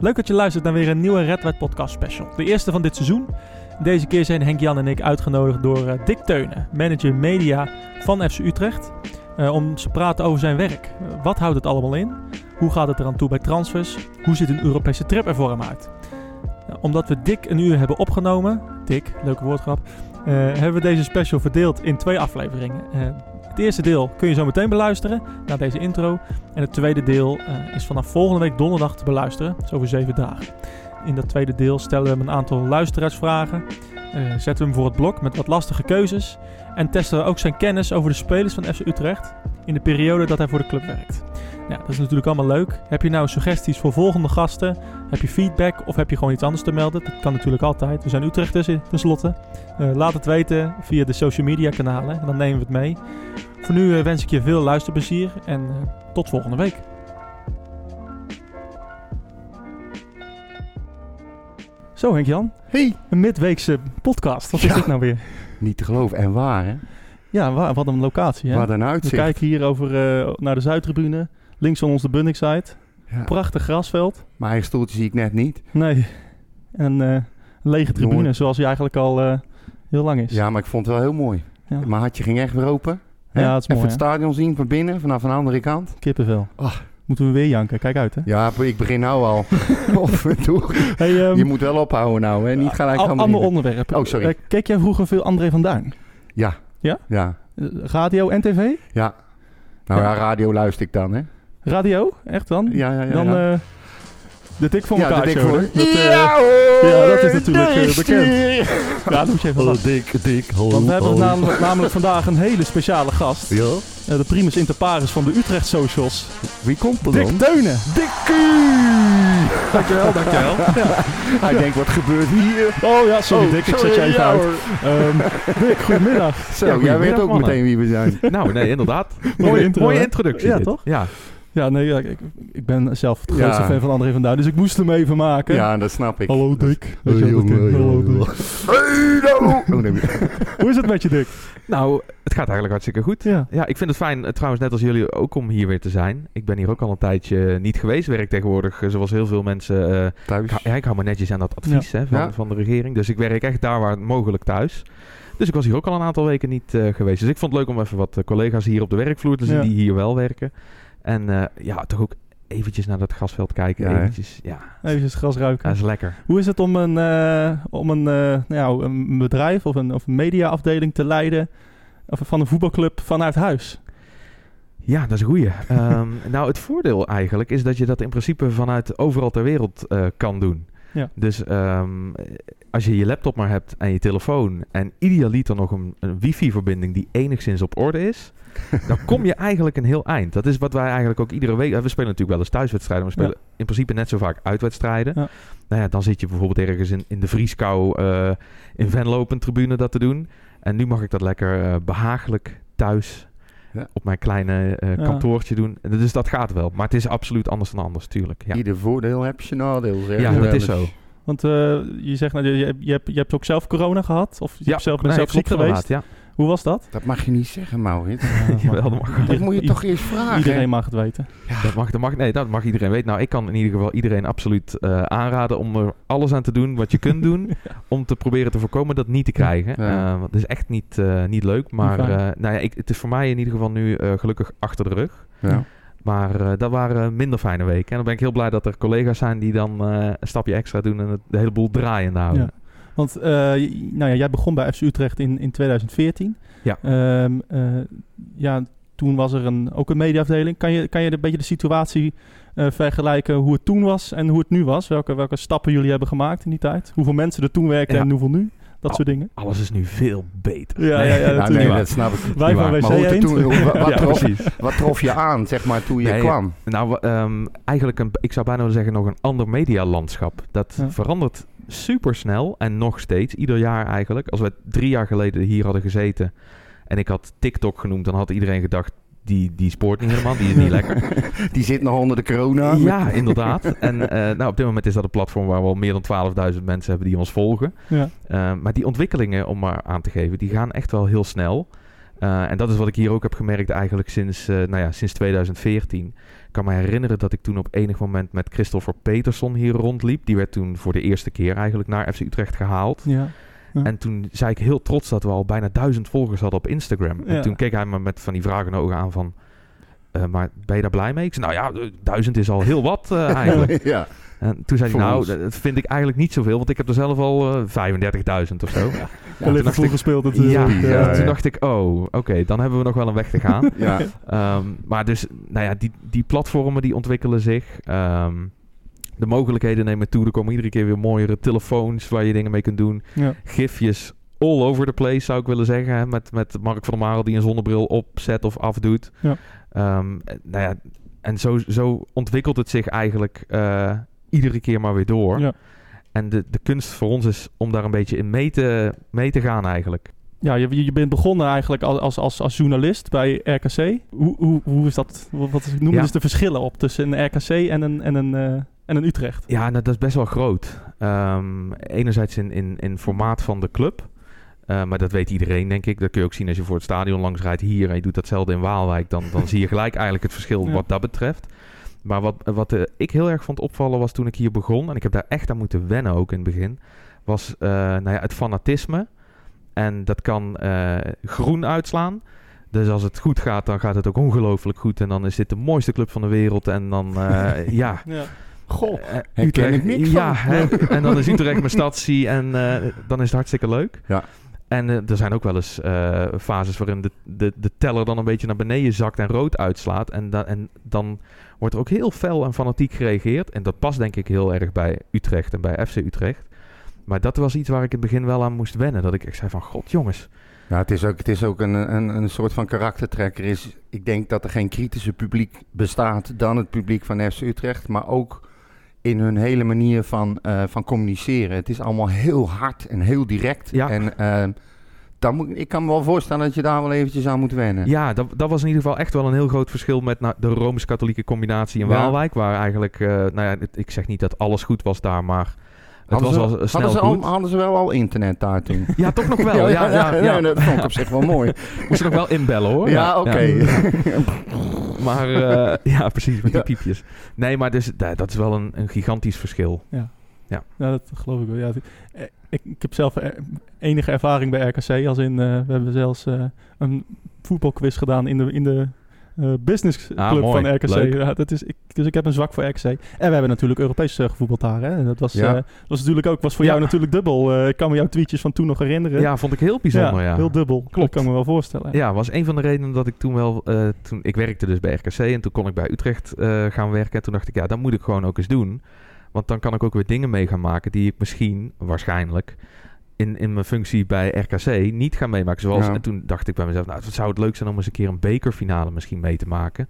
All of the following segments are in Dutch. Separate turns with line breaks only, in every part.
Leuk dat je luistert naar weer een nieuwe Red White Podcast Special. De eerste van dit seizoen. Deze keer zijn Henk-Jan en ik uitgenodigd door uh, Dick Teunen, manager media van FC Utrecht. Uh, om te praten over zijn werk. Wat houdt het allemaal in? Hoe gaat het eraan toe bij transfers? Hoe ziet een Europese trip er voor hem uit? omdat we Dick een uur hebben opgenomen, Dick, leuke woordgrap, hebben we deze special verdeeld in twee afleveringen. Het eerste deel kun je zo meteen beluisteren na deze intro. En het tweede deel uh, is vanaf volgende week donderdag te beluisteren, zo over zeven dagen. In dat tweede deel stellen we hem een aantal luisteraarsvragen. Uh, zetten we hem voor het blok met wat lastige keuzes. En testen we ook zijn kennis over de spelers van FC Utrecht in de periode dat hij voor de club werkt. Ja, dat is natuurlijk allemaal leuk. Heb je nou suggesties voor volgende gasten? Heb je feedback of heb je gewoon iets anders te melden? Dat kan natuurlijk altijd. We zijn Utrechters tenslotte. Uh, laat het weten via de social media kanalen en dan nemen we het mee. Voor nu uh, wens ik je veel luisterplezier en uh, tot volgende week. Zo Henk-Jan.
Hey.
Een midweekse podcast. Wat
Ja.
is dit nou weer?
Niet te geloven. En waar, hè?
Ja, wa- wat een locatie hè?
Wat een
We
uitzicht.
kijken hier over eh, naar de Zuidtribune. Links van ons de Bunningside.
Ja.
Prachtig grasveld.
Mijn eigen stoeltje zie ik net niet.
Nee. En eh, een lege tribune, zoals hij eigenlijk al eh, heel lang is.
Ja, maar ik vond het wel heel mooi.
Ja.
Mijn hartje ging echt weer open. hè?
Ja, dat is
Even
mooi,
het
hè?
stadion zien van binnen, vanaf een andere kant.
Kippenvel.
Ah.
Moeten we weer janken. Kijk uit, hè?
Ja, ik begin nou al. Of toe.
Hey, ehm,
Je moet wel ophouden nou, hè? Niet gelijk gaan
ander onderwerp.
Oh, sorry.
Eh, keek jij vroeger veel André van Duin?
Ja.
Ja?
Ja.
Eh, radio en tv?
Ja. Nou
Ja.
radio luister ik dan, hè?
Radio? Echt dan?
Ja, ja, ja.
dan
ja.
eh, de Dik voor
Ja,
elkaar show,
voor-
hè? Dat, eh,
ja, hoor,
ja, dat is natuurlijk, eh, bekend. ja, dat moet je even wachten.
dik, dik, hallo.
Want we hebben namelijk, namelijk vandaag een hele speciale gast.
Ja?
Eh, de primus inter pares van de Utrecht Socials.
Wie komt er
Dick
dan?
Teunen.
Dikkie!
Dankjewel, dankjewel. Ja.
Hij denkt, wat gebeurt hier?
Oh ja, sorry
Oh,
Dick, ik
sorry,
zet je even
ja,
uit.
hoor.
Ehm, Dick, goedemiddag.
Zo,
Ja,
jij weet ook
mannen.
meteen wie we zijn.
Nou, nee, inderdaad.
Mooie
introductie.
Ja,
dit.
toch?
Ja.
Ja, nee, ja, ik, ik ben zelf het grootste
Ja.
fan van André van Duin, dus ik moest hem even maken.
Ja, dat snap ik.
Hallo Dick.
Hey, jongen?
Hallo. Dick.
Hey, nou.
Hoe is het met je Dick?
Nou, het gaat eigenlijk hartstikke goed.
Ja.
Ja, ik vind het fijn, eh, trouwens net als jullie, ook om hier weer te zijn. Ik ben hier ook al een tijdje niet geweest. Werk tegenwoordig, eh, zoals heel veel mensen. eh,
Thuis.
ik, hou- ja, ik hou me netjes aan dat advies hè, van,
Ja.
van de regering. Dus ik werk echt daar waar mogelijk thuis. Dus ik was hier ook al een aantal weken niet eh, geweest. Dus ik vond het leuk om even wat eh, collega's hier op de werkvloer te zien
Ja.
die hier wel werken. En eh, ja, toch ook eventjes naar dat gasveld kijken.
Ja,
eventjes, ja,
Even het gras ruiken.
dat is lekker.
Hoe is het om een, om een, nou, een bedrijf of een, of een mediaafdeling te leiden of van een voetbalclub vanuit huis?
Ja, dat is een goeie. Ehm, nou, het voordeel eigenlijk is dat je dat in principe vanuit overal ter wereld kan doen.
Ja.
Dus ehm, als je je laptop maar hebt en je telefoon en idealiter nog een, een wifi-verbinding die enigszins op orde is, dan kom je eigenlijk een heel eind. Dat is wat wij eigenlijk ook iedere week... We spelen natuurlijk wel eens thuiswedstrijden, maar we spelen in principe net zo vaak uitwedstrijden.
Ja.
Nou ja, dan zit je bijvoorbeeld ergens in, in de vrieskou eh, in Venlo op een tribune dat te doen. En nu mag ik dat lekker eh, behagelijk thuis
Ja.
op mijn kleine eh,
Ja.
kantoortje doen. Dus dat gaat wel. Maar het is absoluut anders dan anders, tuurlijk. Ja,
Ieder voordeel heb je nadeel. zeggen
ja dat is zo.
Want eh, je zegt, nou, je, je, je, hebt, je hebt ook zelf corona gehad? Of je
Ja,
hebt zelf, bent
nee,
zelf ziek geweest?
inderdaad,
Hoe was dat?
Dat mag je niet zeggen, Maurits.
Dat mag.
Dat moet je toch eerst vragen.
Iedereen mag het weten.
Ja. Dat mag, dat mag, nee, dat mag iedereen weten. Nou, ik kan in ieder geval iedereen absoluut eh, aanraden om er alles aan te doen wat je kunt doen. om te proberen te voorkomen dat niet te krijgen.
Ja.
Eh, want het is echt niet, eh, niet leuk. Maar eh, nou ja, ik, het is voor mij in ieder geval nu eh, gelukkig achter de rug.
Ja.
Maar eh, dat waren minder fijne weken. En dan ben ik heel blij dat er collega's zijn die dan eh, een stapje extra doen en het, de hele boel draaiende houden.
Ja. Want eh, nou ja, jij begon bij FC Utrecht in, in 2014.
Ja.
Ehm, eh, ja, toen was er een, ook een mediaafdeling. Kan je, kan je een beetje de situatie eh, vergelijken hoe het toen was en hoe het nu was? Welke, welke stappen jullie hebben gemaakt in die tijd? Hoeveel mensen er toen werkten
Ja.
en hoeveel nu? Dat
Oh,
soort dingen.
Alles is nu veel beter.
Ja, ja, ja,
Nou, nee, dat snap ik.
Wij van. WC
Maar toen, wat, wat
Ja,
trof,
precies.
wat trof je aan, zeg maar, toen je
Nee,
kwam?
Nou, ehm, eigenlijk een, ik zou bijna willen zeggen nog een ander medialandschap. Dat
Ja.
verandert super snel en nog steeds, ieder jaar eigenlijk. Als we drie jaar geleden hier hadden gezeten en ik had TikTok genoemd, dan had iedereen gedacht, die, die spoort niet helemaal, die is niet lekker.
Die zit nog onder de corona.
Ja, inderdaad. En eh, nou, op dit moment is dat een platform waar we al meer dan 12.000 mensen hebben die ons volgen.
Ja.
Eh, maar die ontwikkelingen, om maar aan te geven, die gaan echt wel heel snel. Eh, en dat is wat ik hier ook heb gemerkt eigenlijk sinds, eh, nou ja, sinds 2014. Ik kan me herinneren dat ik toen op enig moment met Christopher Peterson hier rondliep. Die werd toen voor de eerste keer eigenlijk naar FC Utrecht gehaald.
Ja. Ja.
En toen zei ik heel trots dat we al bijna duizend volgers hadden op Instagram.
Ja.
En toen keek hij me met van die vragende ogen aan van... eh, maar ben je daar blij mee? Ik zei, nou ja, eh, duizend is al heel wat eh, eigenlijk.
ja.
En toen zei hij, nou, dat vind ik eigenlijk niet zoveel, want ik heb er zelf al eh 35.000 of zo.
Ja,
toen dacht ik-
gespeeld
Ja,
natuurlijk.
Ja,
en
ja.
toen dacht ik, oh, oké, dan hebben we nog wel een weg te gaan.
Ja.
Ehm, maar dus, nou ja, die, die platformen die ontwikkelen zich. Ehm, de mogelijkheden nemen toe. Er komen iedere keer weer mooiere telefoons waar je dingen mee kunt doen.
Ja.
Gifjes all over the place, zou ik willen zeggen. Hè? Met, met Mark van der Marel die een zonnebril opzet of afdoet.
Ja.
Ehm, eh, nou ja, en zo, zo ontwikkelt het zich eigenlijk eh, iedere keer maar weer door.
Ja.
En de, de kunst voor ons is om daar een beetje in mee te, mee te gaan eigenlijk.
Ja, je, je bent begonnen eigenlijk als, als, als, journalist bij RKC. Hoe, hoe, hoe is dat? Wat is- noem
Ja.
eens de verschillen op tussen een RKC en een, en een, eh, en een Utrecht.
Ja, nou, dat is best wel groot. Ehm, enerzijds in, in, in formaat van de club. Eh, maar dat weet iedereen, denk ik. Dat kun je ook zien als je voor het stadion langs rijdt hier en je doet datzelfde in Waalwijk. Dan, dan zie je gelijk eigenlijk het verschil
Ja.
wat dat betreft. Maar wat, wat eh, ik heel erg vond opvallen was toen ik hier begon, en ik heb daar echt aan moeten wennen ook in het begin, was eh, nou ja, het fanatisme. En dat kan groen uitslaan. Dus als het goed gaat, dan gaat het ook ongelooflijk goed. En dan is dit de mooiste club van de wereld. En dan, ja,
Ja.
Goh,
eh,
herken
Utrecht,
ik niks
ja,
van.
hè? en dan is Utrecht mijn stadsie en eh, dan is het hartstikke leuk.
Ja.
En eh, er zijn ook wel eens eh, fases waarin de, de, de teller dan een beetje naar beneden zakt en rood uitslaat. En, da- en dan wordt er ook heel fel en fanatiek gereageerd. En dat past denk ik heel erg bij Utrecht en bij FC Utrecht. Maar dat was iets waar ik in het begin wel aan moest wennen. Dat ik echt zei van, god jongens.
Ja, het is ook, het is ook een, een, een soort van karaktertrekker. Is, ik denk dat er geen kritische publiek bestaat dan het publiek van FC Utrecht. Maar ook in hun hele manier van, eh, van communiceren. Het is allemaal heel hard en heel direct.
Ja.
En eh, dan moet, ik kan me wel voorstellen dat je daar wel eventjes aan moet wennen.
Ja, dat, dat was in ieder geval echt wel een heel groot verschil met nou, de Rooms-Katholieke combinatie in
Ja.
Waalwijk. Waar eigenlijk, eh, nou ja, het- ik zeg niet dat alles goed was daar, maar het
hadden,
was
ze,
al snel
hadden, ze al, hadden ze wel al internet daar toen?
Ja, toch nog wel. Ja, ja, ja,
dat vond ik op zich wel mooi.
Moest nog wel inbellen hoor.
Ja, oké.
Maar eh, ja, precies, met die
Ja.
piepjes. Nee, maar dus, da- dat is wel een, een gigantisch verschil.
Ja, dat geloof ik wel. Ja, eh, ik, ik heb zelf er- enige ervaring bij RKC. Als in, eh, we hebben zelfs eh, een voetbalquiz gedaan in de, in de eh businessclub
Ah, mooi.
van RKC. Ja, dat is, ik, dus ik heb een zwak voor RKC. En we hebben natuurlijk Europees gevoetbald daar. Hè? En dat was,
Ja.
eh, was natuurlijk ook was voor
Ja.
jou natuurlijk dubbel. Ik kan me jouw tweetjes van toen nog herinneren.
Ja, vond ik heel bijzonder, ja.
Heel dubbel.
Klopt.
Dat kan me wel voorstellen.
Ja, was een van de redenen dat ik toen wel... toen, ik werkte dus bij RKC en toen kon ik bij Utrecht gaan werken. En toen dacht ik, ja, dat moet ik gewoon ook eens doen. Want dan kan ik ook weer dingen mee gaan maken die ik misschien, waarschijnlijk... In, in mijn functie bij RKC niet ga meemaken. Zoals,
Ja.
En toen dacht ik bij mezelf, nou, het zou het leuk zijn om eens een keer een bekerfinale misschien mee te maken.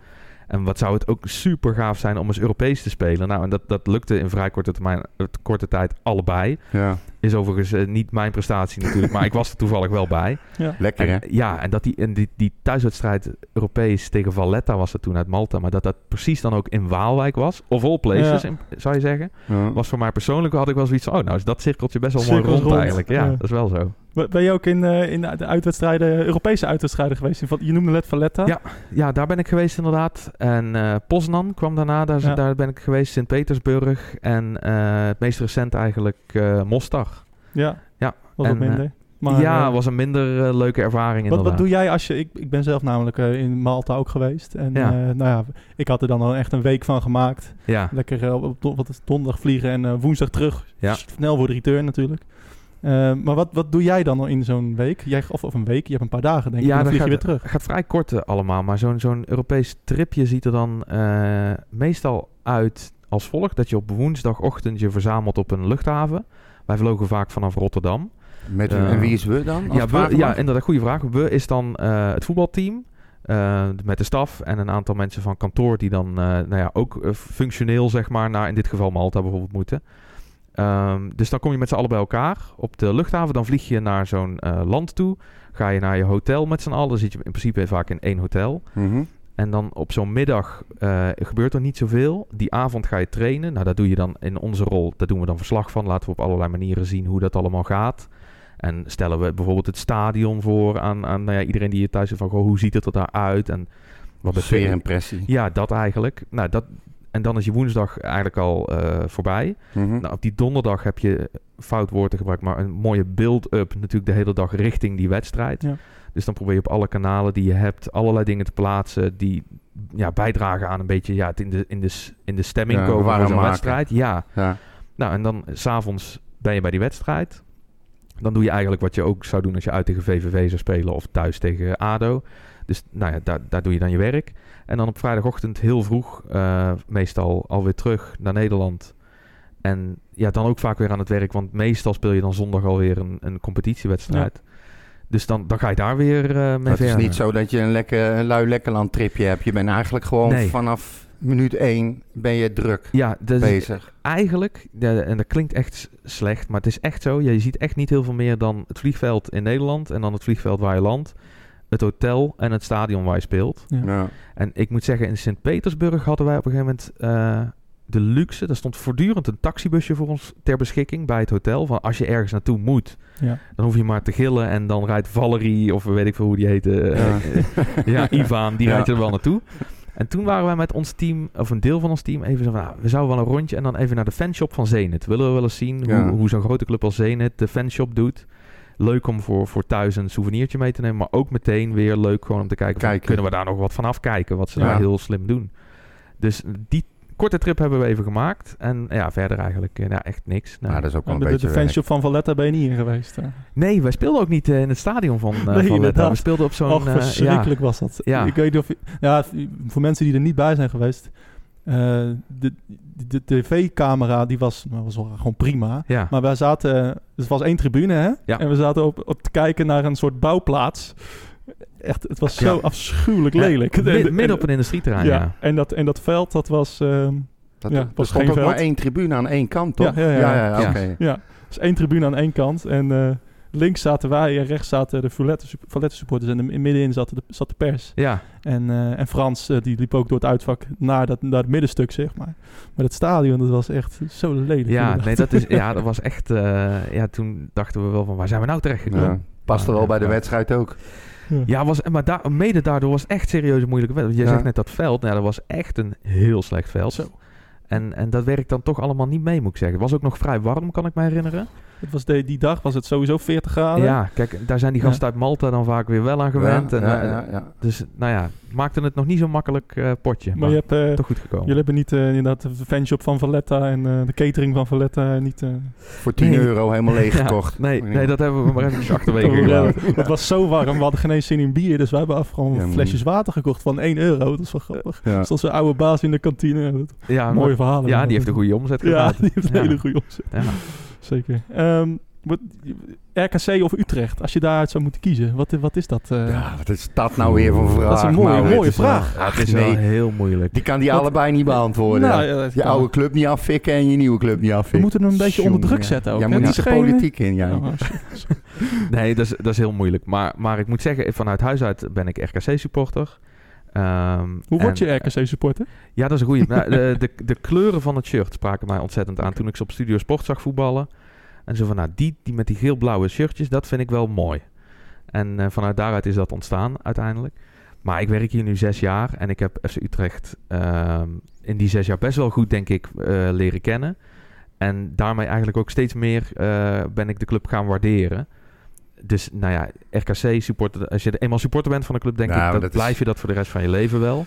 En wat zou het ook super gaaf zijn om eens Europees te spelen. Nou, en dat, dat lukte in vrij korte, termijn, eh, korte tijd allebei.
Ja,
Is overigens eh, niet mijn prestatie natuurlijk, maar ik was er toevallig wel bij.
lekker hè?
En, ja, en dat die, en die, die thuiswedstrijd Europees tegen Valletta was er toen uit Malta. Maar dat dat precies dan ook in Waalwijk was. Of all places,
Ja.
in- zou je zeggen.
Ja.
Was voor mij persoonlijk, had ik wel zoiets van... Oh, nou is dat cirkeltje best wel mooi rond,
rond,
eigenlijk. Ja,
ja.
dat is wel zo.
Ben je ook in, eh, in de uitwedstrijden, Europese uitwedstrijden geweest? Je noemde net Valletta.
Ja. Ja, daar ben ik geweest inderdaad. En eh Poznan kwam daarna. Daar,
Ja.
daar ben ik geweest. Sint-Petersburg. En eh, het meest recent eigenlijk Mostar.
Ja,
Ja,
was
en,
minder. Maar,
ja, was een minder leuke ervaring
Wat,
inderdaad.
wat doe jij als je... Ik, ik ben zelf namelijk in Malta ook geweest. En
Ja.
nou ja, ik had er dan al echt een week van gemaakt.
Ja,
Lekker op donderdag vliegen en woensdag terug.
Ja.
Snel voor de return natuurlijk. Eh, maar wat, wat doe jij dan in zo'n week? Jij, of, of een week? Je hebt een paar dagen denk ik.
Ja,
en dan vlieg je weer
gaat-
terug.
gaat vrij kort eh, allemaal, maar zo'n zo'n Europees tripje ziet er dan eh, meestal uit als volgt. Dat je op woensdagochtend je verzamelt op een luchthaven. Wij vlogen vaak vanaf Rotterdam.
Met,
Eh,
en wie is we dan?
Ja,
het
we, ja, inderdaad, goede vraag. We is dan eh, het voetbalteam. eh, met de staf en een aantal mensen van kantoor die dan eh, nou ja, ook functioneel zeg maar naar in dit geval Malta bijvoorbeeld moeten. Ehm, dus dan kom je met z'n allen bij elkaar op de luchthaven. Dan vlieg je naar zo'n eh, land toe. Ga je naar je hotel met z'n allen. Dan zit je in principe vaak in één hotel.
Mhm.
En dan op zo'n middag eh, gebeurt er niet zoveel. Die avond ga je trainen. Nou, dat doe je dan in onze rol. Daar doen we dan verslag van. Laten we op allerlei manieren zien hoe dat allemaal gaat. En stellen we bijvoorbeeld het stadion voor aan, aan nou ja, iedereen die hier thuis zit van goh, hoe ziet het er daaruit? En wat
Sfeerimpressie.
Ja, dat eigenlijk. Nou, dat, en dan is je woensdag eigenlijk al eh, voorbij.
Mhm.
Nou, op die donderdag heb je, fout woord te gebruiken, maar een mooie build-up natuurlijk de hele dag richting die wedstrijd.
Ja.
Dus dan probeer je op alle kanalen die je hebt allerlei dingen te plaatsen die ja, bijdragen aan een beetje ja, het in, de, in, de, in de stemming
Ja,
komen zo'n
maken.
wedstrijd. Ja,
ja.
nou en dan s'avonds ben je bij die wedstrijd. Dan doe je eigenlijk wat je ook zou doen als je uit tegen VVV zou spelen of thuis tegen ADO. Dus nou ja, daar, daar doe je dan je werk. En dan op vrijdagochtend heel vroeg, eh, meestal alweer terug naar Nederland. En ja, dan ook vaak weer aan het werk, want meestal speel je dan zondag alweer een, een competitiewedstrijd. Dus dan, dan ga je daar weer eh mee
Het is niet zo dat je een, lekker, een lui lekkerland tripje hebt. Je bent eigenlijk gewoon
Nee.
vanaf minuut één ben je druk
Ja, dus
bezig.
eigenlijk, de- en dat klinkt echt slecht, maar het is echt zo. Je ziet echt niet heel veel meer dan het vliegveld in Nederland en dan het vliegveld waar je landt, het hotel en het stadion waar je speelt.
Ja.
Ja.
En ik moet zeggen, in Sint-Petersburg hadden wij op een gegeven moment eh, de luxe. Daar stond voortdurend een taxibusje voor ons ter beschikking bij het hotel. Van als je ergens naartoe moet,
Ja.
dan hoef je maar te gillen en dan rijdt Valerie, of weet ik veel hoe die heette. eh,
Ja.
ja, Ivan, die
Ja.
rijdt er wel naartoe. En toen waren wij met ons team, of een deel van ons team, even zo van, nou, we zouden wel een rondje en dan even naar de fanshop van Zenit. Willen we wel eens zien
Ja.
hoe, hoe zo'n grote club als Zenit de fanshop doet. Leuk om voor, voor thuis een souvenirtje mee te nemen, maar ook meteen weer leuk gewoon om te kijken, van,
Kijken.
kunnen we daar nog wat van afkijken, wat ze
Ja.
daar heel slim doen. Dus die korte trip hebben we even gemaakt. En ja, verder eigenlijk eh, ja, echt niks. Nou,
Maar dat is ook wel
En
een
de,
beetje
de fanshop van Valletta ben je niet in geweest. hè?
Nee, wij speelden ook niet eh, in het stadion van, eh
Nee,
van Letta.
inderdaad.
We speelden op zo'n...
Och,
eh, ja,
verschrikkelijk was dat.
Ja.
Ik weet niet of... je- Ja, voor mensen die er niet bij zijn geweest... eh, de, de, tv-camera die was, nou, was wel gewoon prima.
ja.
Maar wij zaten... Dus het was één tribune, hè?
Ja.
En we zaten op, op te kijken naar een soort bouwplaats. Echt, het was zo
Ja.
afschuwelijk
Ja,
lelijk.
mid-
En- en-
midden op een industrieterrein, ja.
ja. En, dat, en dat veld, dat was... ehm,
Dat,
Ja,
er
was
stond
geen
ook maar één tribune aan één kant, toch?
Ja, ja, ja.
Ja.
oké.
ja, dus één tribune aan één kant. En eh, links zaten wij en rechts zaten de Valletta sup- Valletta supporters. En in middenin zat de, zat de pers.
Ja,
En, eh, en Frans, eh, die liep ook door het uitvak naar, dat, naar het middenstuk, zeg maar. Maar het stadion, dat was echt zo lelijk.
ja, nee, dat, is, ja, dat was echt... eh, ja, toen dachten we wel van, waar zijn we nou terecht gekomen?
Ja. Past er wel bij de wedstrijd ook.
Ja, was, maar daar, mede daardoor was het echt serieus een moeilijke wedstrijd. Je
Ja.
zegt net dat veld, nou, dat was echt een heel slecht veld.
Zo.
En, en dat werkt dan toch allemaal niet mee, moet ik zeggen. Het was ook nog vrij warm, kan ik me herinneren.
Het was de, die dag was het sowieso 40 graden.
Ja, kijk, daar zijn die
Ja.
gasten uit Malta dan vaak weer wel aan gewend.
Ja,
en,
ja,
eh,
ja, ja.
Dus, nou ja, maakte het nog niet zo'n makkelijk eh, potje. Maar,
Maar je hebt, eh,
toch goed gekomen.
jullie hebben niet inderdaad de fanshop van Valletta en eh, de catering van Valletta niet... eh,
Voor 10
Nee.
euro helemaal leeg
Ja,
gekocht.
nee, nee, dat hebben we maar even achterwege
Oh, ja.
gelaten.
Het was zo warm, we hadden geen eens zin in bier. Dus we hebben af gewoon
Ja,
flesjes water gekocht van 1 euro. Dat is wel grappig.
Ja.
Zoals een oude baas in de kantine.
Ja,
mooie
maar-
verhalen.
Ja, die heeft een goede omzet
Ja,
gemaakt.
die heeft een
Ja.
hele goede omzet.
Ja.
Zeker. Ehm, wat, RKC of Utrecht, als je daaruit zou moeten kiezen, wat, wat is dat? eh?
Ja, wat is dat nou weer voor een vraag?
Dat is een mooie-
Maurits?
mooie vraag.
Ja, het is
nee,
wel heel moeilijk.
die kan die
Wat-
allebei niet beantwoorden.
Nou, ja,
je
kan.
oude club niet affikken en je nieuwe club niet affikken.
We moeten hem een beetje onder druk zetten ook.
Jij
hè?
moet de politiek in, jij.
Oh.
Nee, dat is, dat is heel moeilijk. Maar, maar ik moet zeggen, vanuit huis uit ben ik RKC-supporter. Ehm,
Hoe word
en-
je RKC-supporter?
Ja, dat is een goeie. Nou, de, de, de kleuren van het shirt spraken mij ontzettend aan toen ik ze op Studio Sport zag voetballen. En zo van, nou, die, die met die geel-blauwe shirtjes, dat vind ik wel mooi. En eh, vanuit daaruit is dat ontstaan uiteindelijk. Maar ik werk hier nu zes jaar en ik heb FC Utrecht ehm, in die zes jaar best wel goed, denk ik, eh, leren kennen. En daarmee eigenlijk ook steeds meer eh, ben ik de club gaan waarderen. Dus nou ja, RKC supporter, als je eenmaal supporter bent van de club, denk
Nou,
ik, dat,
dat is-
blijf je dat voor de rest van je leven wel.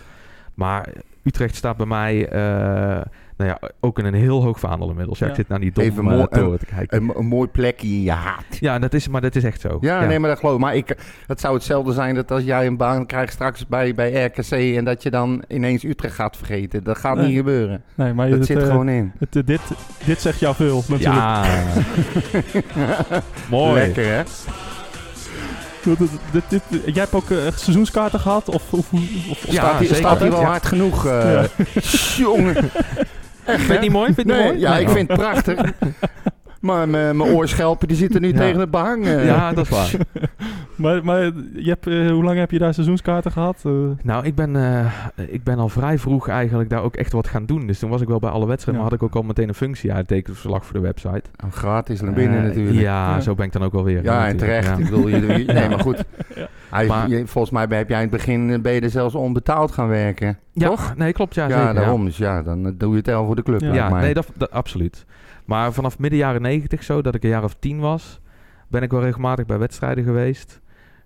Maar Utrecht staat bij mij eh, nou ja, ook in een heel hoog vaandel inmiddels. Ja,
Ja.
Ik zit naar die domme
Even mooi-
eh, toren te kijken.
Een, een mooi plekje in je haat.
ja, dat is, maar dat is echt zo.
Ja, nee, maar dat geloof ik. Maar ik, het zou hetzelfde zijn dat als jij een baan krijgt straks bij, bij RKC... en dat je dan ineens Utrecht gaat vergeten. Dat gaat
Nee.
niet gebeuren.
Nee, maar
Dat
het,
zit
eh,
gewoon in.
het, eh, dit, dit zegt jou veel natuurlijk.
Ja. Mooi.
Lekker, hè?
Dit, dit, dit- jij hebt ook seizoenskaarten gehad? Of, of, of, of
Ja,
staat hij staat wel
Ja.
hard genoeg? Jongen. Echt,
Vind je niet mooi? Vind
Nee,
mooi?
ja,
Nee.
ik vind het prachtig. Maar mijn mijn oorschelpen die zitten nu
Ja.
tegen het behang. eh.
Ja, dat is waar.
Maar, maar je hebt, eh, hoe lang heb je daar seizoenskaarten gehad? Eh,
Nou, ik ben, eh, ik ben al vrij vroeg eigenlijk daar ook echt wat gaan doen. Dus toen was ik wel bij alle wedstrijden,
Ja.
maar had ik ook al meteen een functie uittekenverslag voor de website.
Oh, gratis naar binnen
Eh,
natuurlijk.
Ja,
Ja.
zo ben ik dan ook wel weer.
Ja, en terecht.
Ja.
Ik bedoel, je, je- nee, maar goed. Hij,
Maar-
je- volgens mij heb jij in het begin eh, ben je er zelfs onbetaald gaan werken.
Ja,
Toch?
nee, klopt. Ja,
Ja,
zeker, ja.
daarom. Dus ja, dan eh, doe je het wel voor de club.
Ja.
mij.
nee, dat, dat- absoluut. Maar vanaf midden jaren negentig zo, dat ik een jaar of tien was, ben ik wel regelmatig bij wedstrijden geweest.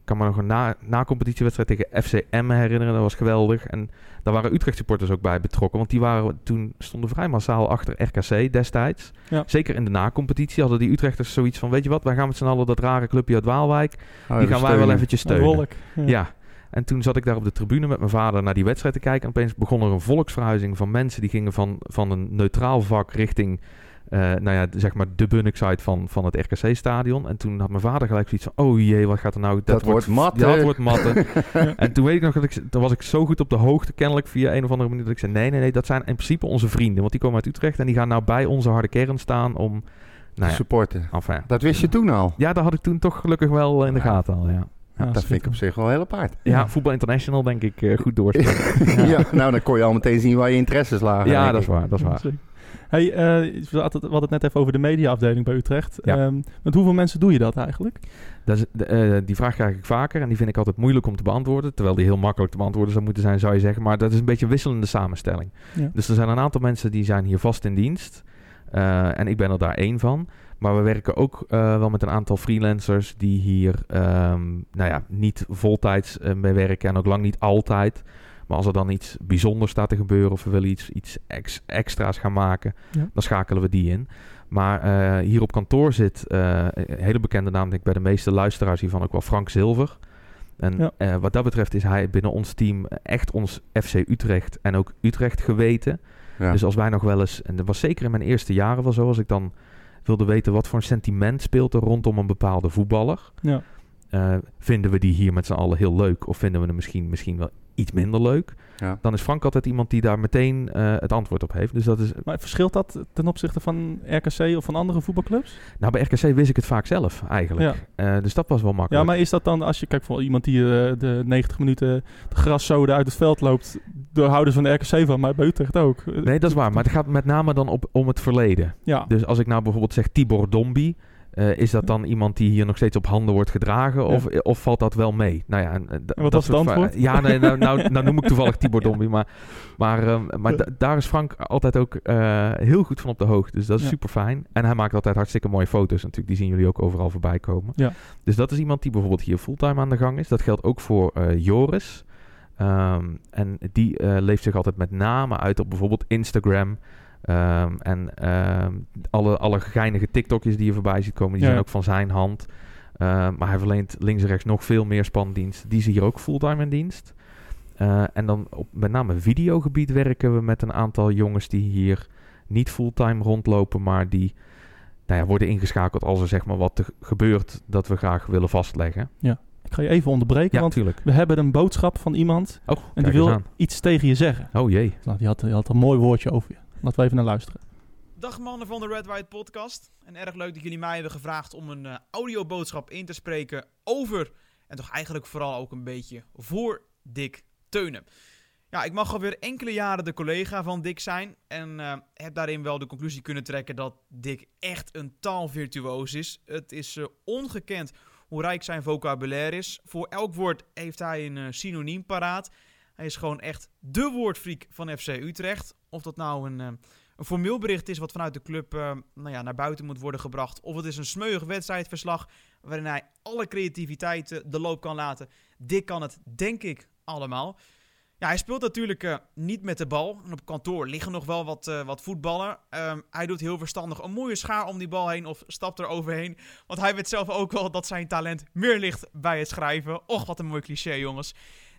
Kan me nog een na, na-competitiewedstrijd tegen FCM herinneren, dat was geweldig. En daar waren Utrecht supporters ook bij betrokken, want die waren toen stonden vrij massaal achter RKC destijds.
Ja.
Zeker in de na-competitie hadden die Utrechters zoiets van, weet je wat, wij gaan met z'n allen dat rare clubje uit Waalwijk,
Oh,
die gaan wij wel eventjes steunen.
wolk.
Ja. En toen zat ik daar op de tribune met mijn vader naar die wedstrijd te kijken. En opeens begon er een volksverhuizing van mensen die gingen van, van een neutraal vak richting, eh, nou ja, zeg maar de Bunnik-site van, van het RKC-stadion. En toen had mijn vader gelijk zoiets van, oh jee, wat gaat er nou...
Dat wordt matten.
Dat wordt matten. En toen weet ik nog dat ik, toen was ik zo goed op de hoogte, kennelijk via een of andere manier, dat ik zei, nee, nee, nee, dat zijn in principe onze vrienden. Want die komen uit Utrecht en die gaan nou bij onze harde kern staan om, nou
Te
ja,
supporten.
enfin.
Dat wist je toen al.
Ja, dat had ik toen toch gelukkig wel in de
Ja.
gaten al, ja.
Ja,
dat vind ik op zich wel heel apart.
Ja, Voetbal International denk ik eh, goed doorspelen.
ja. nou dan kon je al meteen zien waar je interesses lagen.
Ja, dat is waar, dat is waar.
Hey, eh, we hadden het net even over de mediaafdeling bij Utrecht.
Ja.
Ehm, met hoeveel mensen doe je dat eigenlijk?
Dat is, eh, die vraag krijg ik vaker en die vind ik altijd moeilijk om te beantwoorden. Terwijl die heel makkelijk te beantwoorden zou moeten zijn, zou je zeggen. Maar dat is een beetje een wisselende samenstelling.
Ja.
Dus er zijn een aantal mensen die zijn hier vast in dienst. Eh, en ik ben er daar één van. Maar we werken ook wel met een aantal freelancers die hier ehm, nou ja, niet voltijds eh, mee werken en ook lang niet altijd. Maar als er dan iets bijzonders staat te gebeuren of we willen iets, iets ex- extra's gaan maken,
Ja.
dan schakelen we die in. Maar eh, hier op kantoor zit eh, een hele bekende naam, denk ik bij de meeste luisteraars hiervan ook wel Frank Zilver. En
Ja.
eh, wat dat betreft is hij binnen ons team echt ons FC Utrecht en ook Utrecht geweten.
Ja.
Dus als wij nog wel eens, en dat was zeker in mijn eerste jaren wel zo, als ik dan wilde weten wat voor een sentiment speelt er rondom een bepaalde voetballer.
Ja.
Eh, vinden we die hier met z'n allen heel leuk of vinden we hem misschien, misschien wel iets minder leuk?
Ja.
Dan is Frank altijd iemand die daar meteen eh, het antwoord op heeft. Dus dat is,
Maar verschilt dat ten opzichte van RKC of van andere voetbalclubs?
nou bij RKC wist ik het vaak zelf eigenlijk. Eh, dus dat was wel makkelijk.
Ja, maar is dat dan als je kijkt voor iemand die eh, de 90 minuten de graszoden uit het veld loopt, de houders van de RKC van, maar bij Utrecht ook.
Nee, dat is waar. Maar het gaat met name dan op, om het verleden.
Ja,
Dus als ik nou bijvoorbeeld zeg Tibor Dombi, eh, is dat dan iemand die hier nog steeds op handen wordt gedragen? Of, of valt dat wel mee? Nou ja, en, eh,
wat
dat
was het antwoord?
Ja, nee, nou, nou, nou noem ik toevallig Tibor Dombi, maar, maar, ehm, maar da- daar is Frank altijd ook eh, heel goed van op de hoogte. Dus dat is
Ja.
super fijn. En hij maakt altijd hartstikke mooie foto's natuurlijk. Die zien jullie ook overal voorbij komen.
Ja.
Dus dat is iemand die bijvoorbeeld hier fulltime aan de gang is. Dat geldt ook voor Joris. Ehm, en die leeft zich altijd met name uit op bijvoorbeeld Instagram. Ehm, en ehm, alle, alle geinige TikTokjes die je voorbij ziet komen, die
Ja.
zijn ook van zijn hand. Ehm, maar hij verleent links en rechts nog veel meer spandienst. Die is hier ook fulltime in dienst. Eh, en dan op met name videogebied werken we met een aantal jongens die hier niet fulltime rondlopen, maar die nou ja, worden ingeschakeld als er zeg maar wat er gebeurt dat we graag willen vastleggen.
ik ga je even onderbreken,
Ja,
want we hebben een boodschap van iemand
Oh,
en die wil
aan.
iets tegen je zeggen.
Oh jee.
Nou, die had, die had een mooi woordje over je. Laten we even naar luisteren.
Dag mannen van de Red White Podcast. En erg leuk dat jullie mij hebben gevraagd om een eh, audioboodschap in te spreken over, en toch eigenlijk vooral ook een beetje voor Dick Teunen. Ja, ik mag alweer enkele jaren de collega van Dick zijn en eh, heb daarin wel de conclusie kunnen trekken dat Dick echt een taalvirtuoos is. Het is eh, ongekend hoe rijk zijn vocabulaire is. Voor elk woord heeft hij een synoniem paraat. Hij is gewoon echt de woordfreak van FC Utrecht. Of dat nou een... eh, een formeel bericht is wat vanuit de club eh, nou ja, naar buiten moet worden gebracht. Of het is een smeuig wedstrijdverslag waarin hij alle creativiteit eh, de loop kan laten. Dick kan het, denk ik, allemaal. Ja, hij speelt natuurlijk niet met de bal. En op kantoor liggen nog wel wat, wat voetballen. Ehm, hij doet heel verstandig een mooie schaar om die bal heen of stapt er overheen. Want hij weet zelf ook wel dat zijn talent meer ligt bij het schrijven. Och, wat een mooi cliché, jongens.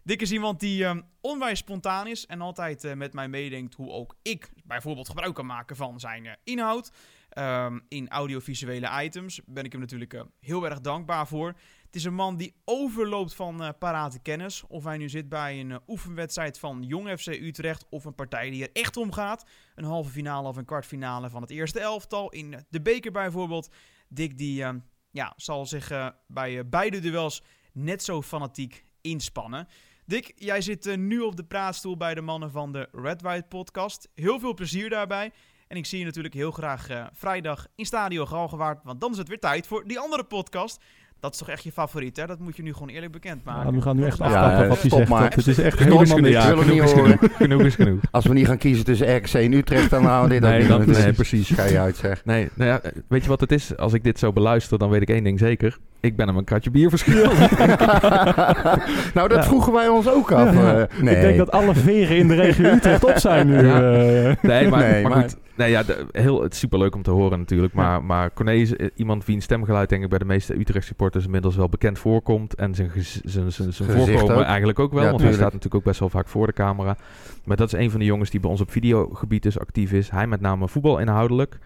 Dick is iemand die ehm, onwijs spontaan is en altijd eh, met mij meedenkt hoe ook ik bijvoorbeeld gebruik kan maken van zijn eh, inhoud. Ehm, in audiovisuele items ben ik hem natuurlijk eh, heel erg dankbaar voor. Het is een man die overloopt van parate kennis. Of hij nu zit bij een oefenwedstrijd van Jong FC Utrecht of een partij die er echt om gaat. Een halve finale of een kwartfinale van het eerste elftal in de beker bijvoorbeeld. Dick die ehm, ja, zal zich bij beide duels net zo fanatiek inspannen. Dick, jij zit eh, nu op de praatstoel bij de mannen van de Red White podcast. Heel veel plezier daarbij. En ik zie je natuurlijk heel graag eh, vrijdag in Stadio Galgenwaard, want dan is het weer tijd voor die andere podcast. Dat is toch echt je favoriet, hè? Dat moet je nu gewoon eerlijk bekendmaken.
Ja, we gaan nu echt
Ja,
afkappen
eh,
wat hij
stop
zegt.
maar.
Het is echt
Stop
helemaal
Ja,
willen
genoeg
niet
is
horen.
genoeg. Genoeg is genoeg.
Als we niet gaan kiezen tussen RKC en Utrecht, dan houden we dit
Nee,
ook
dat-
niet.
nee, precies.
Ga je uit, zeg.
Nee, nou ja, weet je wat het is? Als ik dit zo beluister, dan weet ik één ding zeker. Ik ben hem een kratje bier verschuldigd.
nou, dat
Ja.
vroegen wij ons ook af.
Ja, ja.
eh, nee.
Ik denk dat alle veren in de regio Utrecht op zijn nu.
Ja.
eh.
Nee, maar,
Nee,
maar,
maar-
goed. Nee, ja, de- heel, het is superleuk om te horen natuurlijk. Maar, maar Corné is eh, iemand wie een stemgeluid denk ik bij de meeste Utrecht supporters inmiddels wel bekend voorkomt. En zijn, zijn, zijn, zijn voorkomen
ook.
eigenlijk ook wel.
Ja,
want hij staat natuurlijk ook best wel vaak voor de camera. Maar dat is een van de jongens die bij ons op videogebied dus actief is. Hij met name voetbalinhoudelijk.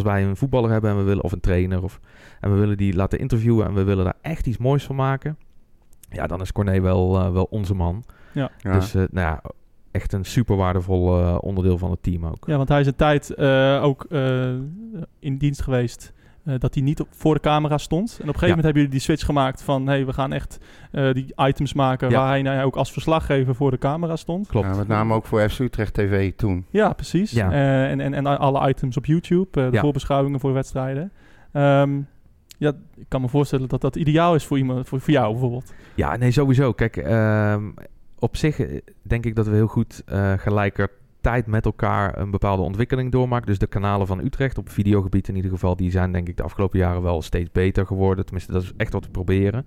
Zoals wij een voetballer hebben en we willen, of een trainer. Of, en we willen die laten interviewen en we willen daar echt iets moois van maken. Ja, dan is Corné wel, eh, wel onze man.
Ja.
Dus eh, nou ja, echt een super waardevol eh, onderdeel van het team ook.
Ja, want hij is een tijd eh, ook eh, in dienst geweest. Eh, dat hij niet op, voor de camera stond. En op een gegeven moment hebben jullie die switch gemaakt van... hey, we gaan echt eh, die items maken...
Ja.
waar hij nou ook als verslaggever voor de camera stond.
Klopt.
Ja, met name ook voor FC Utrecht TV toen.
Ja, precies.
Ja.
Eh, en, en, en alle items op YouTube. de
Ja.
voorbeschouwingen voor wedstrijden. Ehm, ja, ik kan me voorstellen dat dat ideaal is voor, iemand, voor, voor jou bijvoorbeeld.
Ja, nee, sowieso. Kijk, ehm, op zich denk ik dat we heel goed eh gelijkertijd met elkaar een bepaalde ontwikkeling doormaken. Dus de kanalen van Utrecht, op videogebied in ieder geval, die zijn denk ik de afgelopen jaren wel steeds beter geworden. Tenminste, dat is echt wat we proberen.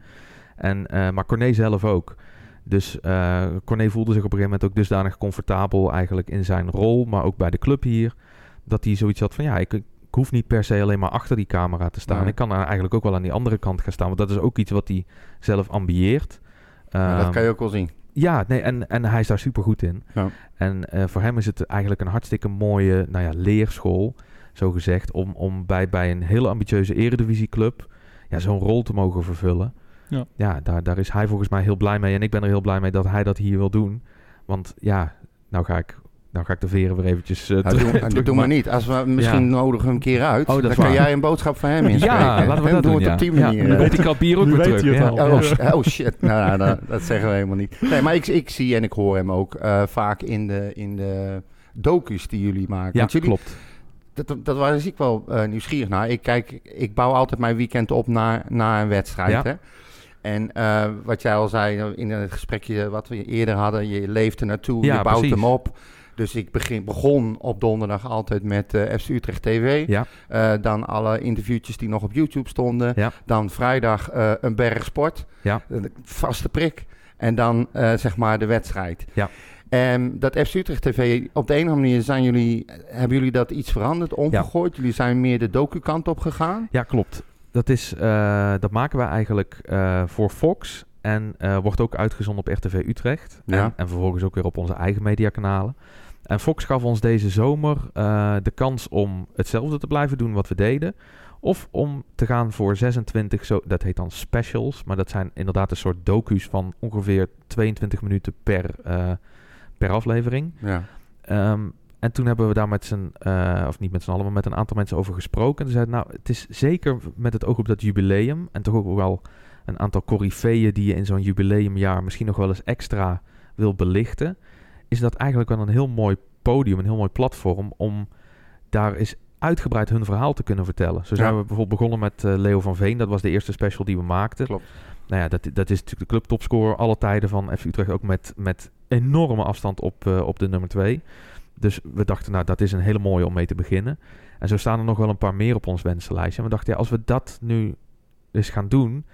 En, eh, maar Corné zelf ook. Dus eh Corné voelde zich op een gegeven moment ook dusdanig comfortabel eigenlijk in zijn rol, maar ook bij de club hier, dat hij zoiets had van ja, ik, ik hoef niet per se alleen maar achter die camera te staan. Ik kan eigenlijk ook wel aan die andere kant gaan staan, want dat is ook iets wat hij zelf ambieert.
Dat
Ehm,
kan je ook wel zien.
Ja, nee, en, en hij is daar super goed in.
Ja.
En eh, voor hem is het eigenlijk een hartstikke mooie nou ja, leerschool, zo gezegd, om, om bij, bij een hele ambitieuze eredivisieclub ja, zo'n rol te mogen vervullen.
Ja.
ja daar, daar is hij volgens mij heel blij mee. En ik ben er heel blij mee dat hij dat hier wil doen. Want ja, nou ga ik, nou ga ik de veren weer eventjes uh,
Nou, doe, doe, doe maar niet. Als we misschien
Ja.
we hem een keer uit,
Oh,
dan kan jij een boodschap van hem inspreken.
Ja, laten we dat doen.
het
ja.
op die manier. eh.
weet ik al bier ook
Nu
weer
weet
terug.
hij het
ja.
al.
Oh, oh shit, nou, nou, dat, dat zeggen we helemaal niet. Nee, maar ik, ik zie en ik hoor hem ook eh, vaak in de, in de docus die jullie maken.
Ja,
Want jullie,
klopt.
Dat, dat was ik wel eh, nieuwsgierig naar. Ik, kijk, ik bouw altijd mijn weekend op naar, naar een wedstrijd.
Ja.
Hè? En eh, wat jij al zei in het gesprekje wat we eerder hadden, je leeft er naartoe,
Ja,
je bouwt
precies.
hem op. Dus ik begin, begon op donderdag altijd met eh FC Utrecht TV.
Ja.
Eh, dan alle interviewtjes die nog op YouTube stonden.
Ja.
Dan vrijdag eh, een berg sport.
Ja.
Een vaste prik. En dan zeg maar de wedstrijd.
Ja.
En dat FC Utrecht TV, op de een of andere manier zijn jullie, hebben jullie dat iets veranderd, omgegooid? Jullie zijn meer de docu-kant op gegaan?
Ja, klopt. Dat, is, dat maken wij eigenlijk voor Fox. En wordt ook uitgezonden op RTV Utrecht.
Ja.
En, en vervolgens ook weer op onze eigen mediakanalen. En Fox gaf ons deze zomer eh, de kans om hetzelfde te blijven doen wat we deden. Of om te gaan voor 26, zo, dat heet dan specials. Maar dat zijn inderdaad een soort docu's van ongeveer 22 minuten per, eh, per aflevering.
Ja.
Ehm, en toen hebben we daar met z'n, eh, of niet met z'n allen, maar met een aantal mensen over gesproken. En zeiden, nou, het is zeker met het oog op dat jubileum. En toch ook wel een aantal coryfeeën die je in zo'n jubileumjaar misschien nog wel eens extra wil belichten. Is dat eigenlijk wel een heel mooi podium, een heel mooi platform om daar eens uitgebreid hun verhaal te kunnen vertellen. Zo zijn
Ja.
we bijvoorbeeld begonnen met eh, Leo van Veen. Dat was de eerste special die we maakten.
Klopt.
Nou ja, dat, dat is natuurlijk de clubtopscorer alle tijden van FC Utrecht. Ook met, met enorme afstand op, eh, op de nummer 2. Dus we dachten, nou, dat is een hele mooie om mee te beginnen. En zo staan er nog wel een paar meer op ons wensenlijstje. En we dachten, ja, als we dat nu eens gaan doen,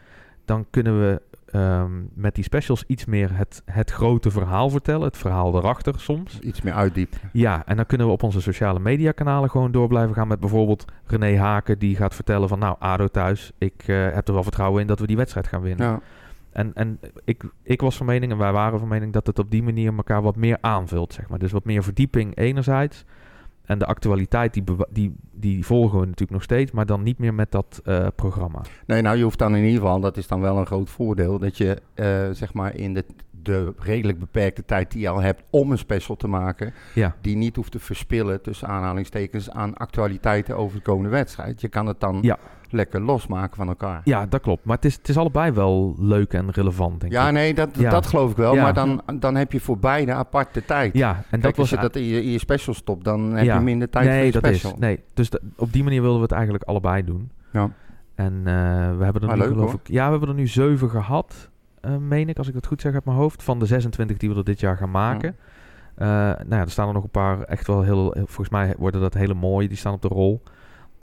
dan kunnen we ehm, met die specials iets meer het, het grote verhaal vertellen. Het verhaal erachter soms.
Iets meer uitdiepen.
Ja, en dan kunnen we op onze sociale media kanalen gewoon door blijven gaan met bijvoorbeeld René Haken die gaat vertellen van nou ADO thuis, ik eh, heb er wel vertrouwen in dat we die wedstrijd gaan winnen.
Ja.
En, en ik, ik was van mening en wij waren van mening dat het op die manier elkaar wat meer aanvult, zeg maar. Dus wat meer verdieping enerzijds en de actualiteit die, die, die volgen we natuurlijk nog steeds, maar dan niet meer met dat eh, programma.
Nee, nou, je hoeft dan in ieder geval, dat is dan wel een groot voordeel, dat je eh, zeg maar in de de redelijk beperkte tijd die je al hebt om een special te maken,
Ja.
die niet hoeft te verspillen tussen aanhalingstekens aan actualiteiten over de komende wedstrijd. Je kan het dan
Ja.
lekker losmaken van elkaar.
ja, dat klopt. Maar het is, het is allebei wel leuk en relevant, denk
Ja,
ik.
nee, dat,
Ja.
dat geloof ik wel. Maar dan, dan heb je voor beide aparte tijd.
Ja, en
Kijk,
dat was
als je dat in je, in je special stopt, dan heb je minder tijd
nee,
voor je
dat
special.
is. Nee, dus op die manier wilden we het eigenlijk allebei doen.
Ja.
En eh, we hebben er
Ah,
nu
leuk,
geloof ik... Ja, we hebben er nu zeven gehad, eh, meen ik, als ik het goed zeg uit mijn hoofd. Van de 26 die we er dit jaar gaan maken. Eh, nou ja, er staan er nog een paar echt wel heel... heel- Volgens mij worden dat hele mooie, die staan op de rol.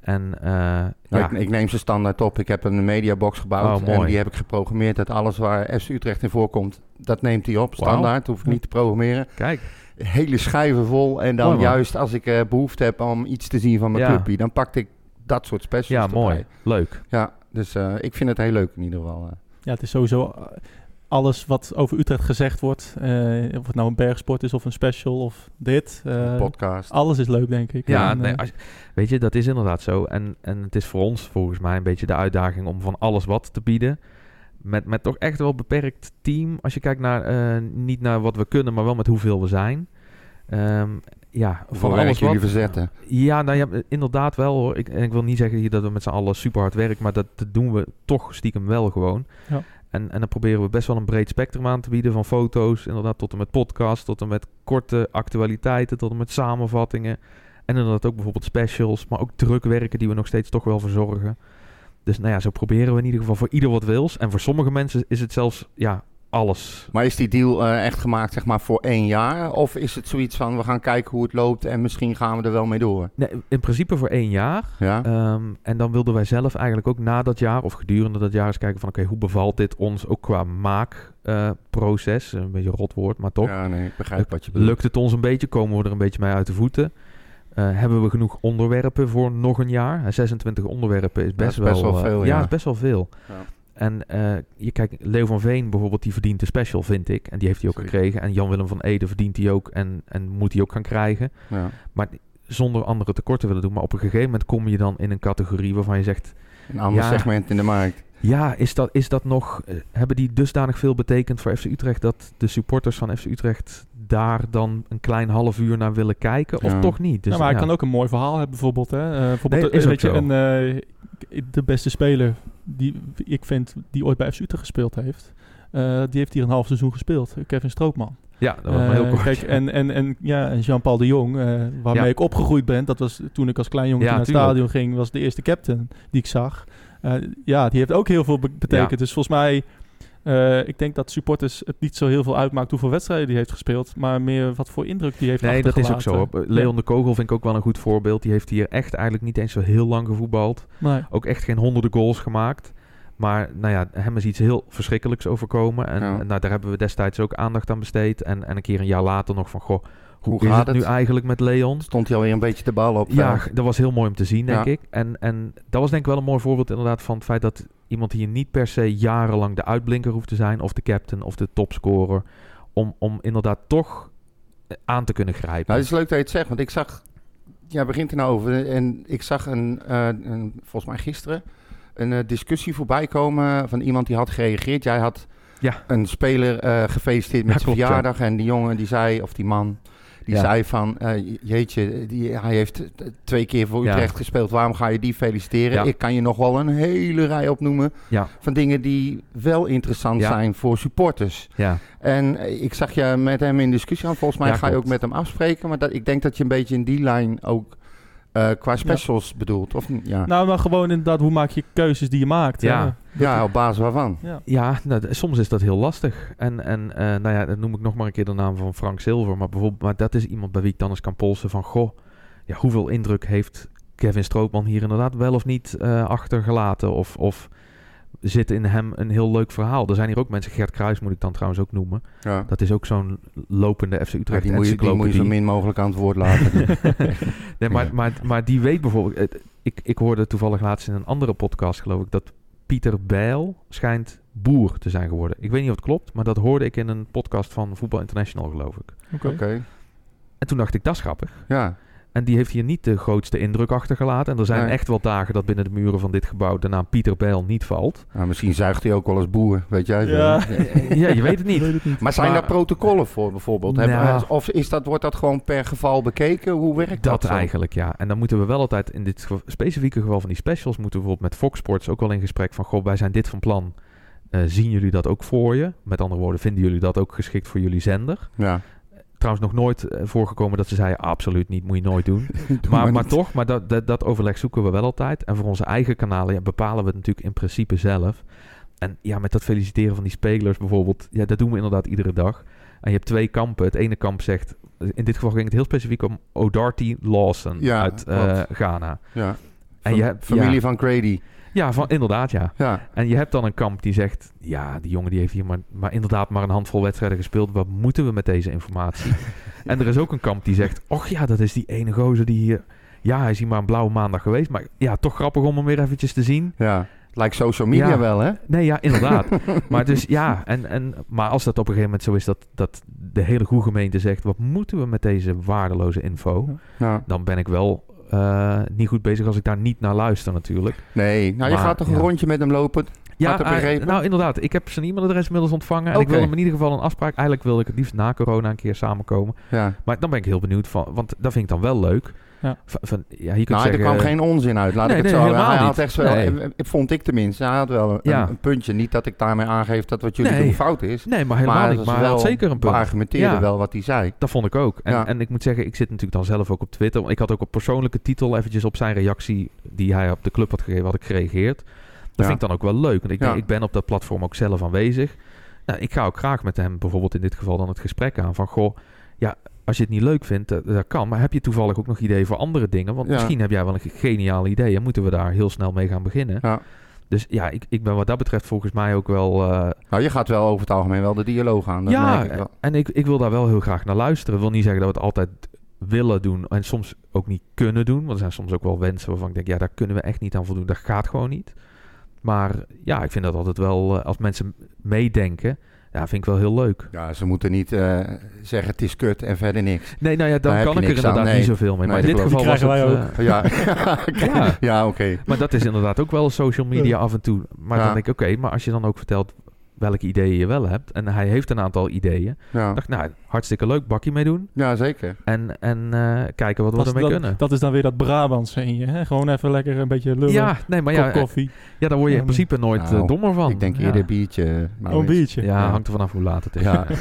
En eh,
Nou,
ja,
ik, ik neem ze standaard op. Ik heb een mediabox gebouwd
Oh,
en die heb ik geprogrammeerd dat alles waar FC Utrecht in voorkomt, dat neemt hij op. Standaard, hoef ik niet te programmeren.
kijk.
Hele schijven vol en dan
Mooi,
juist als ik eh, behoefte heb om iets te zien van mijn
Ja.
clubje, dan pakte ik dat soort specials
Ja,
erbij.
mooi. Leuk.
Ja, dus ik vind het heel leuk in ieder geval.
Ja, het is sowieso eh, alles wat over Utrecht gezegd wordt. eh, of het nou een bergsport is of een special of dit. eh,
podcast.
alles is leuk, denk ik.
Ja,
En,
nee, als, weet je, dat is inderdaad zo. En, en het is voor ons volgens mij een beetje de uitdaging om van alles wat te bieden. Met, met toch echt wel een beperkt team. Als je kijkt naar, eh, niet naar wat we kunnen, maar wel met hoeveel we zijn. Ehm, ja, van
werk
alles
jullie
wat.
verzetten.
Ja, nou ja, inderdaad wel hoor. Ik, en ik wil niet zeggen hier dat we met z'n allen super hard werken, maar dat, dat doen we toch stiekem wel gewoon.
Ja.
En, en dan proberen we best wel een breed spectrum aan te bieden van foto's, inderdaad tot en met podcasts, tot en met korte actualiteiten, tot en met samenvattingen. En inderdaad ook bijvoorbeeld specials, maar ook drukwerken die we nog steeds toch wel verzorgen. Dus nou ja, zo proberen we in ieder geval voor ieder wat wils. En voor sommige mensen is het zelfs, ja, alles.
Maar is die deal eh, echt gemaakt zeg maar voor één jaar? Of is het zoiets van we gaan kijken hoe het loopt en misschien gaan we er wel mee door?
Nee, in principe voor één jaar.
Ja?
Ehm, en dan wilden wij zelf eigenlijk ook na dat jaar of gedurende dat jaar eens kijken van oké, hoe bevalt dit ons ook qua maakproces? een beetje een rot woord, maar toch.
Ja, nee, ik begrijp wat je bedoelt.
Lukt het ons een beetje? Komen we er een beetje mee uit de voeten? Eh, hebben we genoeg onderwerpen voor nog een jaar? En 26 onderwerpen is best,
is best wel
eh,
veel,
ja.
ja.
is best wel veel.
Ja.
En eh, je kijkt, Leo van Veen bijvoorbeeld, die verdient de special, vind ik. En die heeft hij ook
Zeker.
gekregen. En Jan-Willem van Ede verdient die ook en, en moet hij ook gaan krijgen
Ja.
zonder andere tekorten willen doen. Maar op een gegeven moment kom je dan in een categorie waarvan je zegt...
Een ander
Ja.
segment in de markt.
Ja, is dat, is dat nog... eh, hebben die dusdanig veel betekend voor FC Utrecht... dat de supporters van FC Utrecht daar dan een klein half uur naar willen kijken? Of
Ja.
toch niet? Dus,
ja, maar hij
ja.
kan ook een mooi verhaal hebben, bijvoorbeeld. Hè? Eh, bijvoorbeeld
Nee,
eh,
is ook
weet je, een, eh, de beste speler die ik vind die ooit bij FC Utrecht gespeeld heeft. eh, die heeft hier een half seizoen gespeeld. Kevin Stroopman.
Ja, dat was maar heel
Eh,
kort.
Kijk, en, en, en, ja, en Jean-Paul de Jong, eh, waarmee
Ja.
ik opgegroeid ben. Dat was toen ik als klein jongetje
Ja,
naar het stadion ging. Was de eerste captain die ik zag. Eh, ja, die heeft ook heel veel be- betekend.
Ja.
Dus volgens mij... eh, ik denk dat supporters het niet zo heel veel uitmaakt hoeveel wedstrijden die heeft gespeeld, maar meer wat voor indruk die heeft
Nee, dat is ook zo. Leon de Kogel vind ik ook wel een goed voorbeeld. Die heeft hier echt eigenlijk niet eens zo heel lang gevoetbald.
Nee.
Ook echt geen honderden goals gemaakt. Maar nou ja, hem is iets heel verschrikkelijks overkomen. En,
Ja.
en nou, daar hebben we destijds ook aandacht aan besteed. En, en een keer een jaar later nog van, goh, hoe,
gaat
het, nu eigenlijk met Leon?
Stond hij alweer een beetje de bal op.
Ja,
eh,
dat was heel mooi om te zien, denk
Ja.
ik. En, en dat was denk ik wel een mooi voorbeeld inderdaad van het feit dat iemand hier niet per se jarenlang de uitblinker hoeft te zijn, of de captain, of de topscorer, om, om inderdaad toch eh, aan te kunnen grijpen.
Nou, het is leuk dat je het zegt, want ik zag... Ja, begint er nou over. En ik zag een, eh, een volgens mij gisteren een discussie voorbij komen van iemand die had gereageerd. Jij had
Ja.
een speler eh, gefeliciteerd met
Ja,
zijn
klopt, ja.
verjaardag. En die jongen die zei, of die man, die
Ja.
zei van... eh, jeetje, die, hij heeft twee keer voor
Ja.
Utrecht gespeeld. Waarom ga je die feliciteren?
Ja.
Ik kan je nog wel een hele rij opnoemen van dingen die wel interessant zijn voor supporters.
Ja,
En eh, ik zag je met hem in discussie aan. Volgens mij ga je ook met hem afspreken. Maar dat, ik denk dat je een beetje in die lijn ook eh, qua specials bedoelt. Of niet? Ja,
Nou, maar gewoon inderdaad, hoe maak je keuzes die je maakt?
Ja.
hè?
ja op basis waarvan?
Ja.
ja nou, soms is dat heel lastig. En, en eh, nou ja, dan noem ik nog maar een keer de naam van Frank Silver. Maar bijvoorbeeld, maar dat is iemand bij wie ik dan eens kan polsen van... Goh, ja, hoeveel indruk heeft Kevin Strootman hier inderdaad wel of niet eh, achtergelaten? Of, of zit in hem een heel leuk verhaal? Er zijn hier ook mensen, Gert Kruis moet ik dan trouwens ook noemen.
Ja.
Dat is ook zo'n lopende FC
Ja,
Utrecht
die, moet je, die moet je zo min mogelijk aan het woord laten.
nee, maar,
Ja.
maar, maar die weet bijvoorbeeld... ik, ik hoorde toevallig laatst in een andere podcast, geloof ik... dat Pieter Bijl schijnt boer te zijn geworden. Ik weet niet of het klopt, maar dat hoorde ik in een podcast van Voetbal International, geloof ik.
Oké.
Oké,
En toen dacht ik, dat is grappig.
ja.
En die heeft hier niet de grootste indruk achtergelaten. En er zijn
Nee.
echt wel dagen dat binnen de muren van dit gebouw de naam Pieter Bijl niet valt.
Nou, misschien zuigt hij ook wel als boer, weet jij.
Ja.
ja, je weet het niet.
weet het niet.
Maar zijn
Maar-
daar protocollen voor bijvoorbeeld? Hebben-
Nou.
of is dat, wordt dat gewoon per geval bekeken? Hoe werkt dat?
Dat eigenlijk, ja. En dan moeten we wel altijd in dit specifieke geval van die specials... moeten we bijvoorbeeld met Fox Sports ook wel in gesprek van... goh, wij zijn dit van plan. Eh, zien jullie dat ook voor je? Met andere woorden, vinden jullie dat ook geschikt voor jullie zender?
Ja.
Trouwens nog nooit eh, voorgekomen dat ze zeiden... absoluut niet, moet je nooit doen.
Doe
maar, maar toch, maar dat, dat, dat overleg zoeken we wel altijd. En voor onze eigen kanalen ja, bepalen we het natuurlijk in principe zelf. En ja, met dat feliciteren van die spelers bijvoorbeeld... ja, dat doen we inderdaad iedere dag. En je hebt twee kampen. Het ene kamp zegt... in dit geval ging het heel specifiek om O'Darty Lawson
Ja,
uit eh. Ghana.
Ja.
En
Fam-
je hebt-
familie
ja.
van Grady.
Ja, van, inderdaad, ja.
Ja.
En je hebt dan een kamp die zegt... ja, die jongen die heeft hier maar, maar inderdaad maar een handvol wedstrijden gespeeld. Wat moeten we met deze informatie? en er is ook een kamp die zegt... och ja, dat is die ene gozer die hier... ja, hij is hier maar een blauwe maandag geweest. Maar ja, toch grappig om hem weer eventjes te zien.
ja. Lijkt social media
Ja.
wel, hè?
Nee, ja, inderdaad. maar dus ja, en, en, maar als dat op een gegeven moment zo is... dat, dat de hele goede gemeente zegt... wat moeten we met deze waardeloze info?
Ja.
Dan ben ik wel... eh, niet goed bezig als ik daar niet naar luister natuurlijk.
Nee, nou je gaat toch een
ja.
rondje met hem lopen?
Ja, nou inderdaad. Ik heb zijn e-mailadres inmiddels ontvangen. En ik wil hem in ieder geval een afspraak. Eigenlijk wilde ik het liefst na corona een keer samenkomen.
Ja.
Maar dan ben ik heel benieuwd van. Want dat vind ik dan wel leuk.
Ja.
Van, van- ja, je kunt
Nou, er
zeggen,
kwam geen onzin uit, laat
Nee,
ik het
nee,
zo
helemaal
Hij had
niet.
echt wel,
Nee.
eh, vond ik tenminste, hij had wel een,
Ja.
een puntje. Niet dat ik daarmee aangeef dat wat jullie
Nee.
doen fout is.
Nee, maar helemaal
maar
niet. Maar hij had
wel
zeker een punt.
beargumenteerde
Ja.
wel wat hij zei.
Dat vond ik ook. En,
Ja.
en ik moet zeggen, ik zit natuurlijk dan zelf ook op Twitter. Ik had ook op persoonlijke titel eventjes op zijn reactie die hij op de club had gegeven, had ik gereageerd. Dat
Ja.
vind ik dan ook wel leuk. Want ik, denk, ik ben op dat platform ook zelf aanwezig. Nou, ik ga ook graag met hem bijvoorbeeld in dit geval dan het gesprek aan. Van goh, ja, als je het niet leuk vindt, dat, dat kan. Maar heb je toevallig ook nog ideeën voor andere dingen? Want
Ja.
misschien heb jij wel een geniaal idee. En moeten we daar heel snel mee gaan beginnen.
Ja.
Dus ja, ik, ik ben wat dat betreft volgens mij ook wel... eh,
Nou, je gaat wel over het algemeen wel de dialoog aan. Dat
ja,
merk ik wel.
en ik, ik wil daar wel heel graag naar luisteren. Ik wil niet zeggen dat we het altijd willen doen en soms ook niet kunnen doen. Want er zijn soms ook wel wensen waarvan ik denk, ja, daar kunnen we echt niet aan voldoen. Dat gaat gewoon niet. Maar ja, ik vind dat altijd wel, eh, als mensen meedenken, ja, vind ik wel heel leuk.
Ja, ze moeten niet eh, zeggen het is kut en verder niks.
Nee, nou ja, dan
Daar
kan ik er
aan,
inderdaad
nee.
niet zoveel mee.
Nee,
maar in dit geval was het...
wij
eh,
Ja,
Ja.
ja oké.
Maar dat is inderdaad ook wel social media af en toe. Maar
Ja.
dan denk ik, oké, maar als je dan ook vertelt welke ideeën je wel hebt. En hij heeft een aantal ideeën.
Ja.
dacht ik, nou, hartstikke leuk, bakje mee doen.
ja, zeker.
En, en eh, kijken wat we
Dat,
ermee
dat,
kunnen.
dat is dan weer dat Brabantse in je. Hè? Gewoon even lekker een beetje lullen.
Ja, nee, maar ja,
koffie.
ja, daar word je in principe nooit eh,
Nou,
dommer van.
Ik denk
ja.
eerder biertje. maar
Oh, een
je.
biertje.
Ja,
Ja.
hangt er vanaf hoe laat het is.
Ja.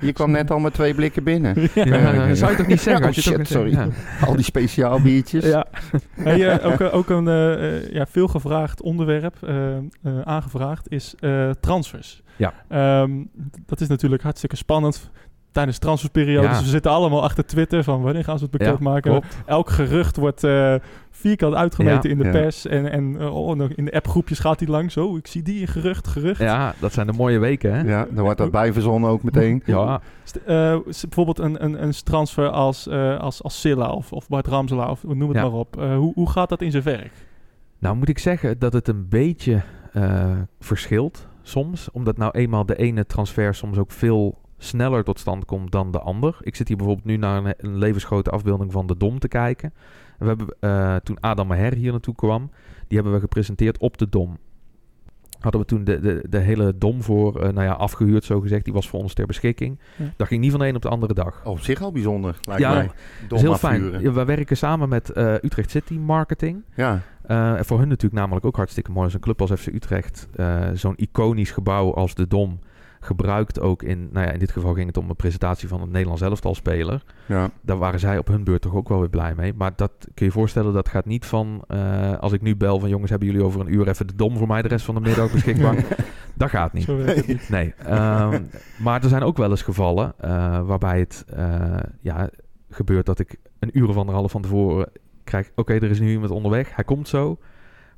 Je kwam net al met twee blikken binnen.
Ja,
Ja.
zou je toch niet zeggen?
Oh,
Had je toch
shit,
niet
sorry.
zeggen?
Al die speciaal biertjes.
Ja. Hey, eh, ook, eh, ook een eh, eh, ja, veel gevraagd onderwerp, eh, eh, aangevraagd, is eh, transfers.
Ja.
Ehm, dat is natuurlijk hartstikke spannend tijdens de transferperiode.
Ja.
Dus we zitten allemaal achter Twitter van wanneer gaan ze het bekendmaken.
klopt.
Elk gerucht wordt eh, vierkant uitgemeten
Ja.
in de
Ja.
pers. En, en eh, oh, in de appgroepjes gaat hij langs. Oh, ik zie die gerucht, gerucht.
Ja, dat zijn de mooie weken, hè?
Ja, dan wordt dat bijverzonnen ook meteen.
Ja,
eh, bijvoorbeeld een, een, een transfer als, eh als, als Silla of, of Bart Ramselaar of noem het
Ja.
maar op. Eh, hoe, hoe gaat dat in zijn werk?
Nou moet ik zeggen dat het een beetje eh, verschilt soms. Omdat nou eenmaal de ene transfer soms ook veel sneller tot stand komt dan de ander. Ik zit hier bijvoorbeeld nu naar een, levensgrote afbeelding van de Dom te kijken. En we hebben eh, toen Adam Maher hier naartoe kwam, die hebben we gepresenteerd op de Dom. Hadden we toen de, de, de hele Dom voor, eh, nou ja, afgehuurd zo gezegd. Die was voor ons ter beschikking.
Ja.
Dat ging niet van de een op de andere dag.
Op zich al bijzonder, lijkt
Ja,
mij. Dom
is heel
afvuren.
fijn. Ja, we werken samen met eh, Utrecht City Marketing.
Ja,
Eh, en voor hun natuurlijk namelijk ook hartstikke mooi. Als een club als FC Utrecht eh, zo'n iconisch gebouw als de Dom gebruikt ook in... Nou ja, in dit geval ging het om een presentatie van een Nederlands elftalspeler.
ja.
Daar waren zij op hun beurt toch ook wel weer blij mee. Maar dat kun je je voorstellen, dat gaat niet van... eh, als ik nu bel van jongens, hebben jullie over een uur even de Dom voor mij de rest van de middag beschikbaar? dat gaat niet.
Zo werkt het niet.
Nee, ehm, maar er zijn ook wel eens gevallen eh, waarbij het eh, ja, gebeurt dat ik een uur of anderhalf van tevoren krijg... Oké, er is nu iemand onderweg, hij komt zo.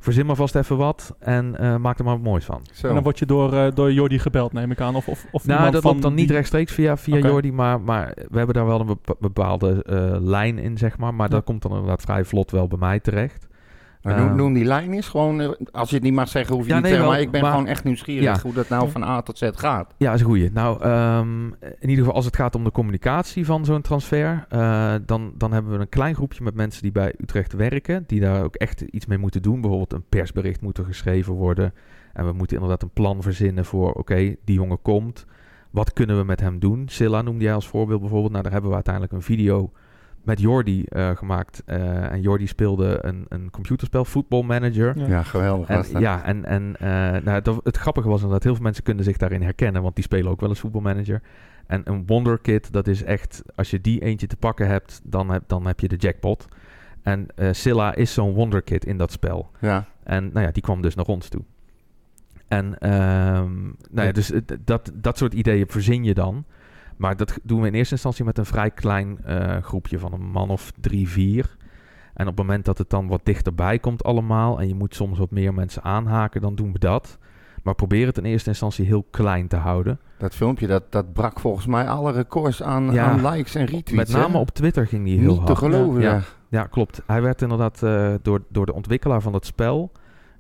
Verzin maar vast even wat en eh, maak er maar wat moois van.
Zo.
En dan word je door, eh, door Jordi gebeld, neem ik aan. Of, of, of
nou,
iemand
dat
van
loopt dan niet
die-
rechtstreeks via, via. Jordi, maar, maar we hebben daar wel een bepa- bepaalde eh, lijn in, zeg maar. Maar
Ja.
dat komt dan inderdaad vrij vlot wel bij mij terecht.
Maar noem,
Ehm,
noem die lijn eens gewoon, eh, als je het niet mag zeggen, hoef je
Ja,
niet
nee,
te zeggen,
wel,
maar ik ben
maar-
gewoon echt nieuwsgierig
Ja.
hoe dat nou van A tot Z gaat.
Ja, is een goeie. Nou, ehm, in ieder geval als het gaat om de communicatie van zo'n transfer, eh, dan, dan hebben we een klein groepje met mensen die bij Utrecht werken, die daar ook echt iets mee moeten doen. Bijvoorbeeld een persbericht moet er geschreven worden en we moeten inderdaad een plan verzinnen voor, oké, die jongen komt. Wat kunnen we met hem doen? Silla noemde jij als voorbeeld bijvoorbeeld. Nou, daar hebben we uiteindelijk een video met Jordi eh, gemaakt. Eh, en Jordi speelde een, een computerspel, Football Manager.
Ja.
Ja, geweldig was
En,
dat.
ja, en, en eh, nou, dat, het grappige was dat heel veel mensen kunnen zich daarin herkennen, want die spelen ook wel eens voetbalmanager. En een wonderkid, dat is echt, als je die eentje te pakken hebt, dan heb, dan heb je de jackpot. En eh Silla is zo'n wonderkid in dat spel.
Ja.
En nou ja, die kwam dus naar ons toe. En ehm, nou ja,
Ja.
dus het- dat, dat soort ideeën verzin je dan. Maar dat doen we in eerste instantie met een vrij klein eh, groepje van een man of drie, vier. En op het moment dat het dan wat dichterbij komt allemaal... en je moet soms wat meer mensen aanhaken, dan doen we dat. Maar probeer het in eerste instantie heel klein te houden.
Dat filmpje, dat, dat brak volgens mij alle records aan,
Ja.
aan likes en retweets.
Met name
hè?
op Twitter ging die heel
Niet te
hard.
geloven,
Ja.
ja.
Ja, klopt. Hij werd inderdaad eh, door, door de ontwikkelaar van dat spel...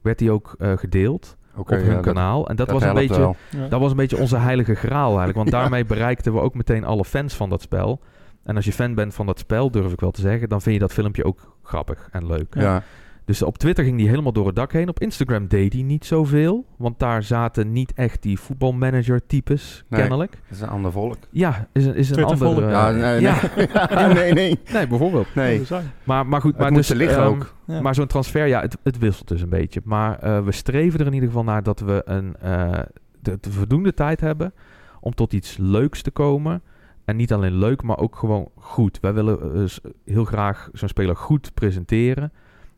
werd hij ook eh, gedeeld Op hun
ja, dat-
kanaal. En dat, was een beetje...
wel.
Dat was een beetje onze heilige graal eigenlijk. Want daarmee bereikten we ook meteen alle fans van dat spel. En als je fan bent van dat spel, durf ik wel te zeggen, dan vind je dat filmpje ook grappig en leuk.
Ja.
Dus op Twitter ging die helemaal door het dak heen. Op Instagram deed hij niet zoveel. Want daar zaten niet echt die voetbalmanager types,
Nee.
kennelijk.
Dat is een ander volk.
Ja, is een, is een andere...
volk.
ja, nee,
ja.
nee. nee, nee.
nee, bijvoorbeeld.
nee.
Maar, maar goed,
Het
maar dus,
liggen
ehm,
ook.
Ja.
Maar zo'n transfer, ja, het, het wisselt dus een beetje. Maar eh, we streven er in ieder geval naar dat we een, eh, de, de voldoende tijd hebben om tot iets leuks te komen. En niet alleen leuk, maar ook gewoon goed. Wij willen eh, heel graag zo'n speler goed presenteren.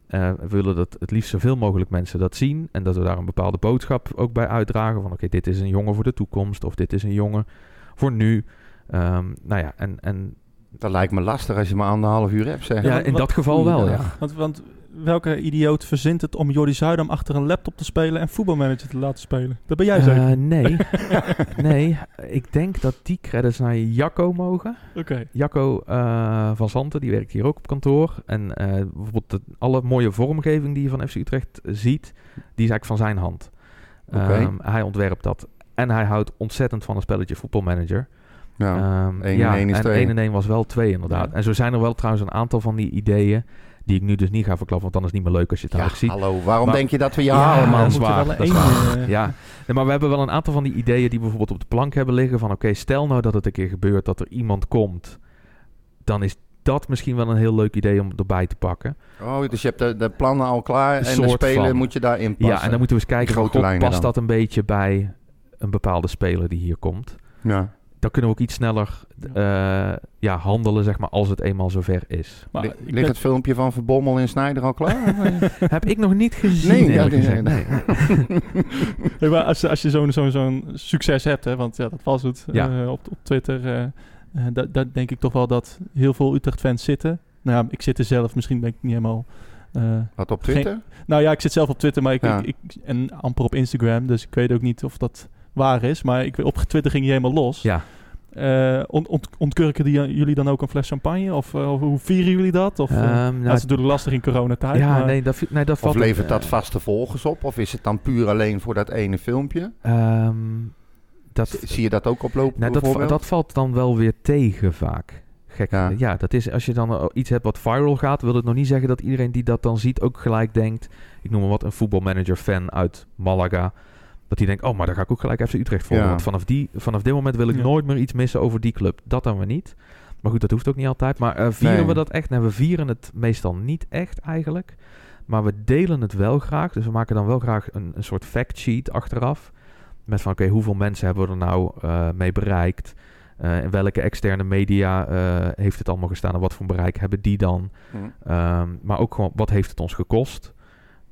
Eh, we willen dat het liefst zoveel mogelijk mensen dat zien. En dat we daar een bepaalde boodschap ook bij uitdragen. Van oké, dit is een jongen voor de toekomst. Of dit is een jongen voor nu. Ehm, nou ja, en, en
Dat lijkt me lastig als je maar anderhalf uur hebt, zeg.
ja, in
wat-
dat geval wel, ja.
Goeiedag.
Want, want welke idioot verzint het om Jordi Zuidam achter een laptop te spelen en voetbalmanager te laten spelen? Dat ben jij zeker?
Eh, nee, nee. Ik denk dat die credits naar Jacco mogen.
Oké.
Jacco eh, van Zanten, die werkt hier ook op kantoor. En eh, bijvoorbeeld de- alle mooie vormgeving die je van FC Utrecht ziet, die is eigenlijk van zijn hand.
Oké.
Ehm, hij ontwerpt dat. En hij houdt ontzettend van een spelletje voetbalmanager.
Ja.
Ehm,
en
ja,
één is
en
twee.
1 en 1 was wel 2 inderdaad.
Ja.
En zo zijn er wel trouwens een aantal van die ideeën die ik nu dus niet ga verklappen, want dan is het niet meer leuk als je het
Ja,
eigenlijk ziet.
hallo. Waarom
Maar-
denk je dat we je
Ja,
halen,
dat
man?
is
moet
waar,
wel
dat is
één,
waar.
eh,
Ja, nee, maar we hebben wel een aantal van die ideeën die we bijvoorbeeld op de plank hebben liggen. Van oké, stel nou dat het een keer gebeurt dat er iemand komt. Dan is dat misschien wel een heel leuk idee om erbij te pakken.
Oh, dus je hebt de, de plannen al klaar en de spelen
van.
moet je daarin passen.
Ja, en dan moeten we eens kijken,
grote
god, past
dan.
dat een beetje bij een bepaalde speler die hier komt?
Ja.
Dan kunnen we ook iets sneller eh, ja, handelen, zeg maar, als het eenmaal zover is.
Maar
Ligt het filmpje van Verbommel en Snijder al klaar?
Heb ik nog niet gezien,
Nee, ja, nee, nee.
Nee.
Nee, maar als, als je zo'n zo'n zo'n succes hebt, hè, want ja, dat was het
Ja.
eh, op, op Twitter, eh eh, dat, dat denk ik toch wel dat heel veel Utrecht-fans zitten. Nou ja, ik zit er zelf, misschien ben ik niet helemaal... eh,
Wat op
Geen-
Twitter?
nou ja, ik zit zelf op Twitter, maar ik,
Ja.
ik, ik- en amper op Instagram, dus ik weet ook niet of dat waar is. Maar ik, op Twitter ging hij helemaal los.
Ja.
Eh, ont, ont, ontkurken die, jullie dan ook een fles champagne? Of, eh, of hoe vieren jullie dat? Of, ja,
nou,
het is natuurlijk lastig in coronatijd.
ja,
maar-
nee, dat, nee, dat valt
Of levert
eh,
dat vaste volgers op? Of is het dan puur alleen voor dat ene filmpje?
ehm, dat,
Zie je dat ook oplopen
Nou, dat, dat valt dan wel weer tegen vaak. Gek.
Ja.
Ja. dat is als je dan iets hebt wat viral gaat, wil het nog niet zeggen dat iedereen die dat dan ziet ook gelijk denkt. Ik noem maar wat, een voetbalmanager-fan uit Malaga. Dat die denkt, oh, maar daar ga ik ook gelijk FC Utrecht voor.
Ja.
Want vanaf, die, vanaf dit moment wil ik
Ja.
nooit meer iets missen over die club. Dat dan weer niet. Maar goed, dat hoeft ook niet altijd. Maar eh, vieren
Nee.
we dat echt? Nee, we vieren het meestal niet echt eigenlijk. Maar we delen het wel graag. Dus we maken dan wel graag een, een soort fact sheet achteraf. Met van, oké, hoeveel mensen hebben we er nou eh, mee bereikt? Eh, in welke externe media eh, heeft het allemaal gestaan? En wat voor bereik hebben die dan?
Hm.
Ehm, maar ook gewoon, wat heeft het ons gekost?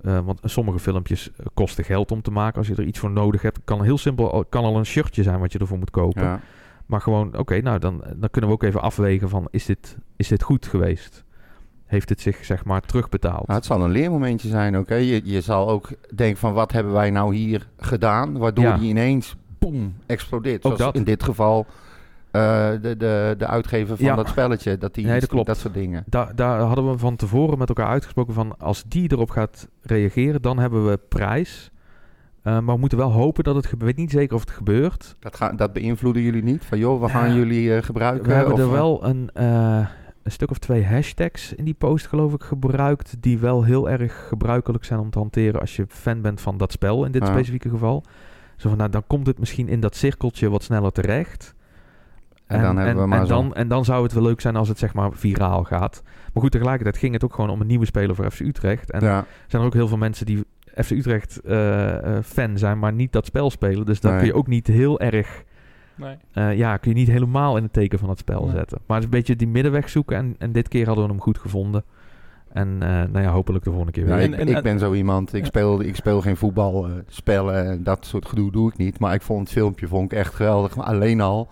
Eh, want sommige filmpjes eh, kosten geld om te maken. Als je er iets voor nodig hebt, kan heel simpel kan al een shirtje zijn wat je ervoor moet kopen.
Ja.
Maar gewoon, oké, nou dan, dan kunnen we ook even afwegen van, is dit, is dit goed geweest? Heeft het zich, zeg maar, terugbetaald?
Nou, het zal een leermomentje zijn. Hè. Je, je zal ook denken van wat hebben wij nou hier gedaan? Waardoor
Ja.
die ineens boem explodeert.
Ook
Zoals
dat.
in dit geval eh, de, de, de uitgever van
Ja.
dat spelletje. Dat, die
Nee, dat klopt.
dat soort dingen.
Da- daar hadden we van tevoren met elkaar uitgesproken van als die erop gaat reageren, dan hebben we prijs. Eh, maar we moeten wel hopen dat het gebeurt. Ik weet niet zeker of het gebeurt.
Dat, ga, dat beïnvloeden jullie niet? Van joh, we gaan
Ja.
jullie eh, gebruiken?
We hebben
of,
er wel een, een stuk of twee hashtags in die post geloof ik gebruikt. Die wel heel erg gebruikelijk zijn om te hanteren als je fan bent van dat spel in dit specifieke geval. Zo van, nou, dan komt het misschien in dat cirkeltje wat sneller terecht.
En dan hebben we maar
en
zo.
dan, en dan zou het wel leuk zijn als het zeg maar viraal gaat. Maar goed, tegelijkertijd ging het ook gewoon om een nieuwe speler voor FC Utrecht. En
ja.
zijn er ook heel veel mensen die FC Utrecht eh, eh, fan zijn, maar niet dat spel spelen. Dus dan
Nee.
kun je ook niet heel erg,
Nee.
eh, ja, kun je niet helemaal in het teken van het spel
Nee.
zetten. Maar het is een beetje die middenweg zoeken en, en dit keer hadden we hem goed gevonden. En eh, nou ja, hopelijk de volgende keer
Ja,
weer.
en-
ik,
en-
ik ben zo iemand. Ik,
Ja.
speel, ik speel geen voetbalspellen en dat soort gedoe doe ik niet. Maar ik vond het filmpje vond ik echt geweldig. Maar alleen al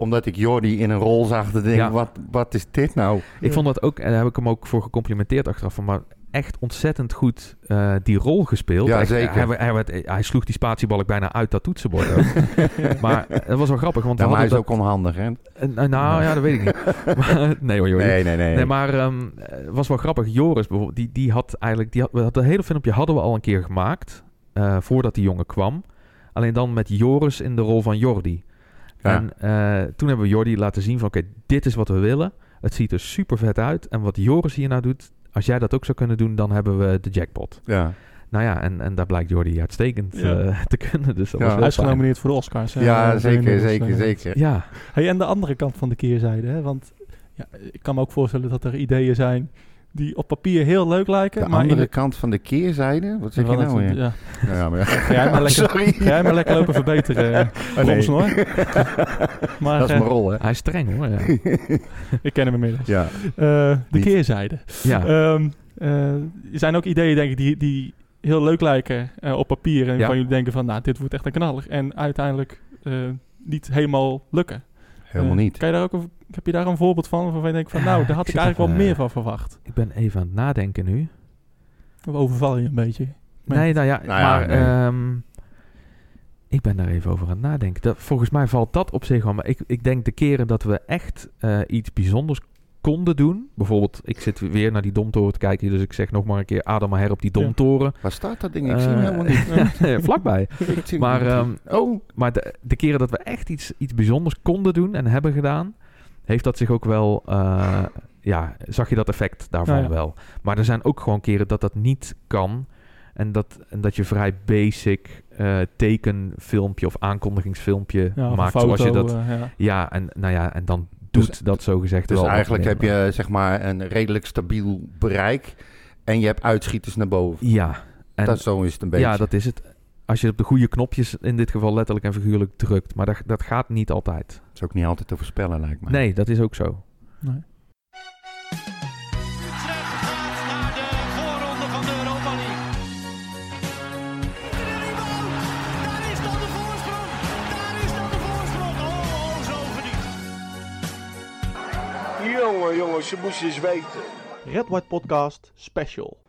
omdat ik Jordi in een rol zag te denken,
Ja.
wat, wat is dit nou?
Ik vond dat ook, en daar heb ik hem ook voor gecomplimenteerd achteraf, van, maar echt ontzettend goed eh, die rol gespeeld.
Ja,
Echt,
zeker.
Hij, hij, werd- hij sloeg die spatiebalk bijna uit dat toetsenbord ook. maar eh, dat was wel grappig, want
Nou, maar hij is ook onhandig, hè?
dat... Eh, nou ja, dat weet ik niet. Maar, nee hoor, joh.
Nee, nee, nee.
Nee, maar ehm, het was wel grappig. Joris bijvoorbeeld, die, die had eigenlijk... Die had, we hadden het hele filmpje hadden we al een keer gemaakt. eh, voordat die jongen kwam. Alleen dan met Joris in de rol van Jordi.
Ja.
En eh, toen hebben we Jordi laten zien van... Oké, dit is wat we willen. Het ziet er super vet uit. En wat Joris hier nou doet... Als jij dat ook zou kunnen doen, dan hebben we de jackpot.
ja.
Nou ja, en, en daar blijkt Jordi uitstekend
Ja.
eh, te kunnen. Dus dat
Ja.
was
Hij is genomineerd voor de Oscars. hè,
ja,
eh,
zeker,
dus,
zeker, zeker.
Ja,
Hey, en de andere kant van de keerzijde, hè? want ja, ik kan me ook voorstellen dat er ideeën zijn die op papier heel leuk lijken.
De
maar
andere
in
kant van de keerzijde? Wat zeg je nou weer?
ja.
Ja, maar ja.
Jij maar lekker, jij maar lekker lopen verbeteren, eh,
Oh, nee.
Bromsnor. Maar
Dat is
eh,
mijn rol, hè?
hij is streng hoor. Ja.
ik ken hem inmiddels.
Ja.
Eh, de
Niet.
keerzijde.
ja.
Ehm, eh, er zijn ook ideeën, denk ik, die, die heel leuk lijken eh, op papier. En
Ja.
waarvan jullie denken van, nou, dit wordt echt een knaller. En uiteindelijk eh, niet helemaal lukken.
Helemaal
Eh,
niet.
Kan je daar ook een, heb je daar een voorbeeld van? Waarvan je denkt van,
Ja,
nou, daar had
ik
eigenlijk wel meer
eh,
van verwacht.
Ik ben even aan het nadenken nu.
Of overval je een beetje? Nee.
Nou ja,
Nou ja,
maar
nee.
ehm, ik ben daar even over aan het nadenken. Dat, volgens mij valt dat op zich wel. Maar ik, ik denk de keren dat we echt eh, iets bijzonders konden doen. Bijvoorbeeld, ik zit weer naar die domtoren te kijken. Dus ik zeg nog maar een keer Adam Her op die
Ja.
domtoren.
Waar staat dat ding? Ik zie hem
Eh,
helemaal niet.
vlakbij. Maar, ehm,
oh,
Maar de, de keren dat we echt iets, iets bijzonders konden doen en hebben gedaan, heeft dat zich ook wel, eh, ja, zag je dat effect daarvan
ja.
wel. Maar er zijn ook gewoon keren dat dat niet kan. En dat, en dat je vrij basic eh, tekenfilmpje of aankondigingsfilmpje
Ja, of een
maakt.
foto,
zoals je dat.
ja.
ja, en, nou ja, en dan doet
Dus-
dat zo gezegd
dus
wel. wat
eigenlijk heb je zeg maar een redelijk stabiel bereik en je hebt uitschieters naar boven.
Ja, en,
dat zo is het een beetje.
ja, dat is het. Als je op de goede knopjes, in dit geval letterlijk en figuurlijk, drukt. Maar dat, dat gaat niet altijd.
is ook niet altijd te voorspellen, lijkt me.
Nee, dat is ook zo.
Nee.
Jongen, jongens, je moest eens weten.
Red White Podcast Special.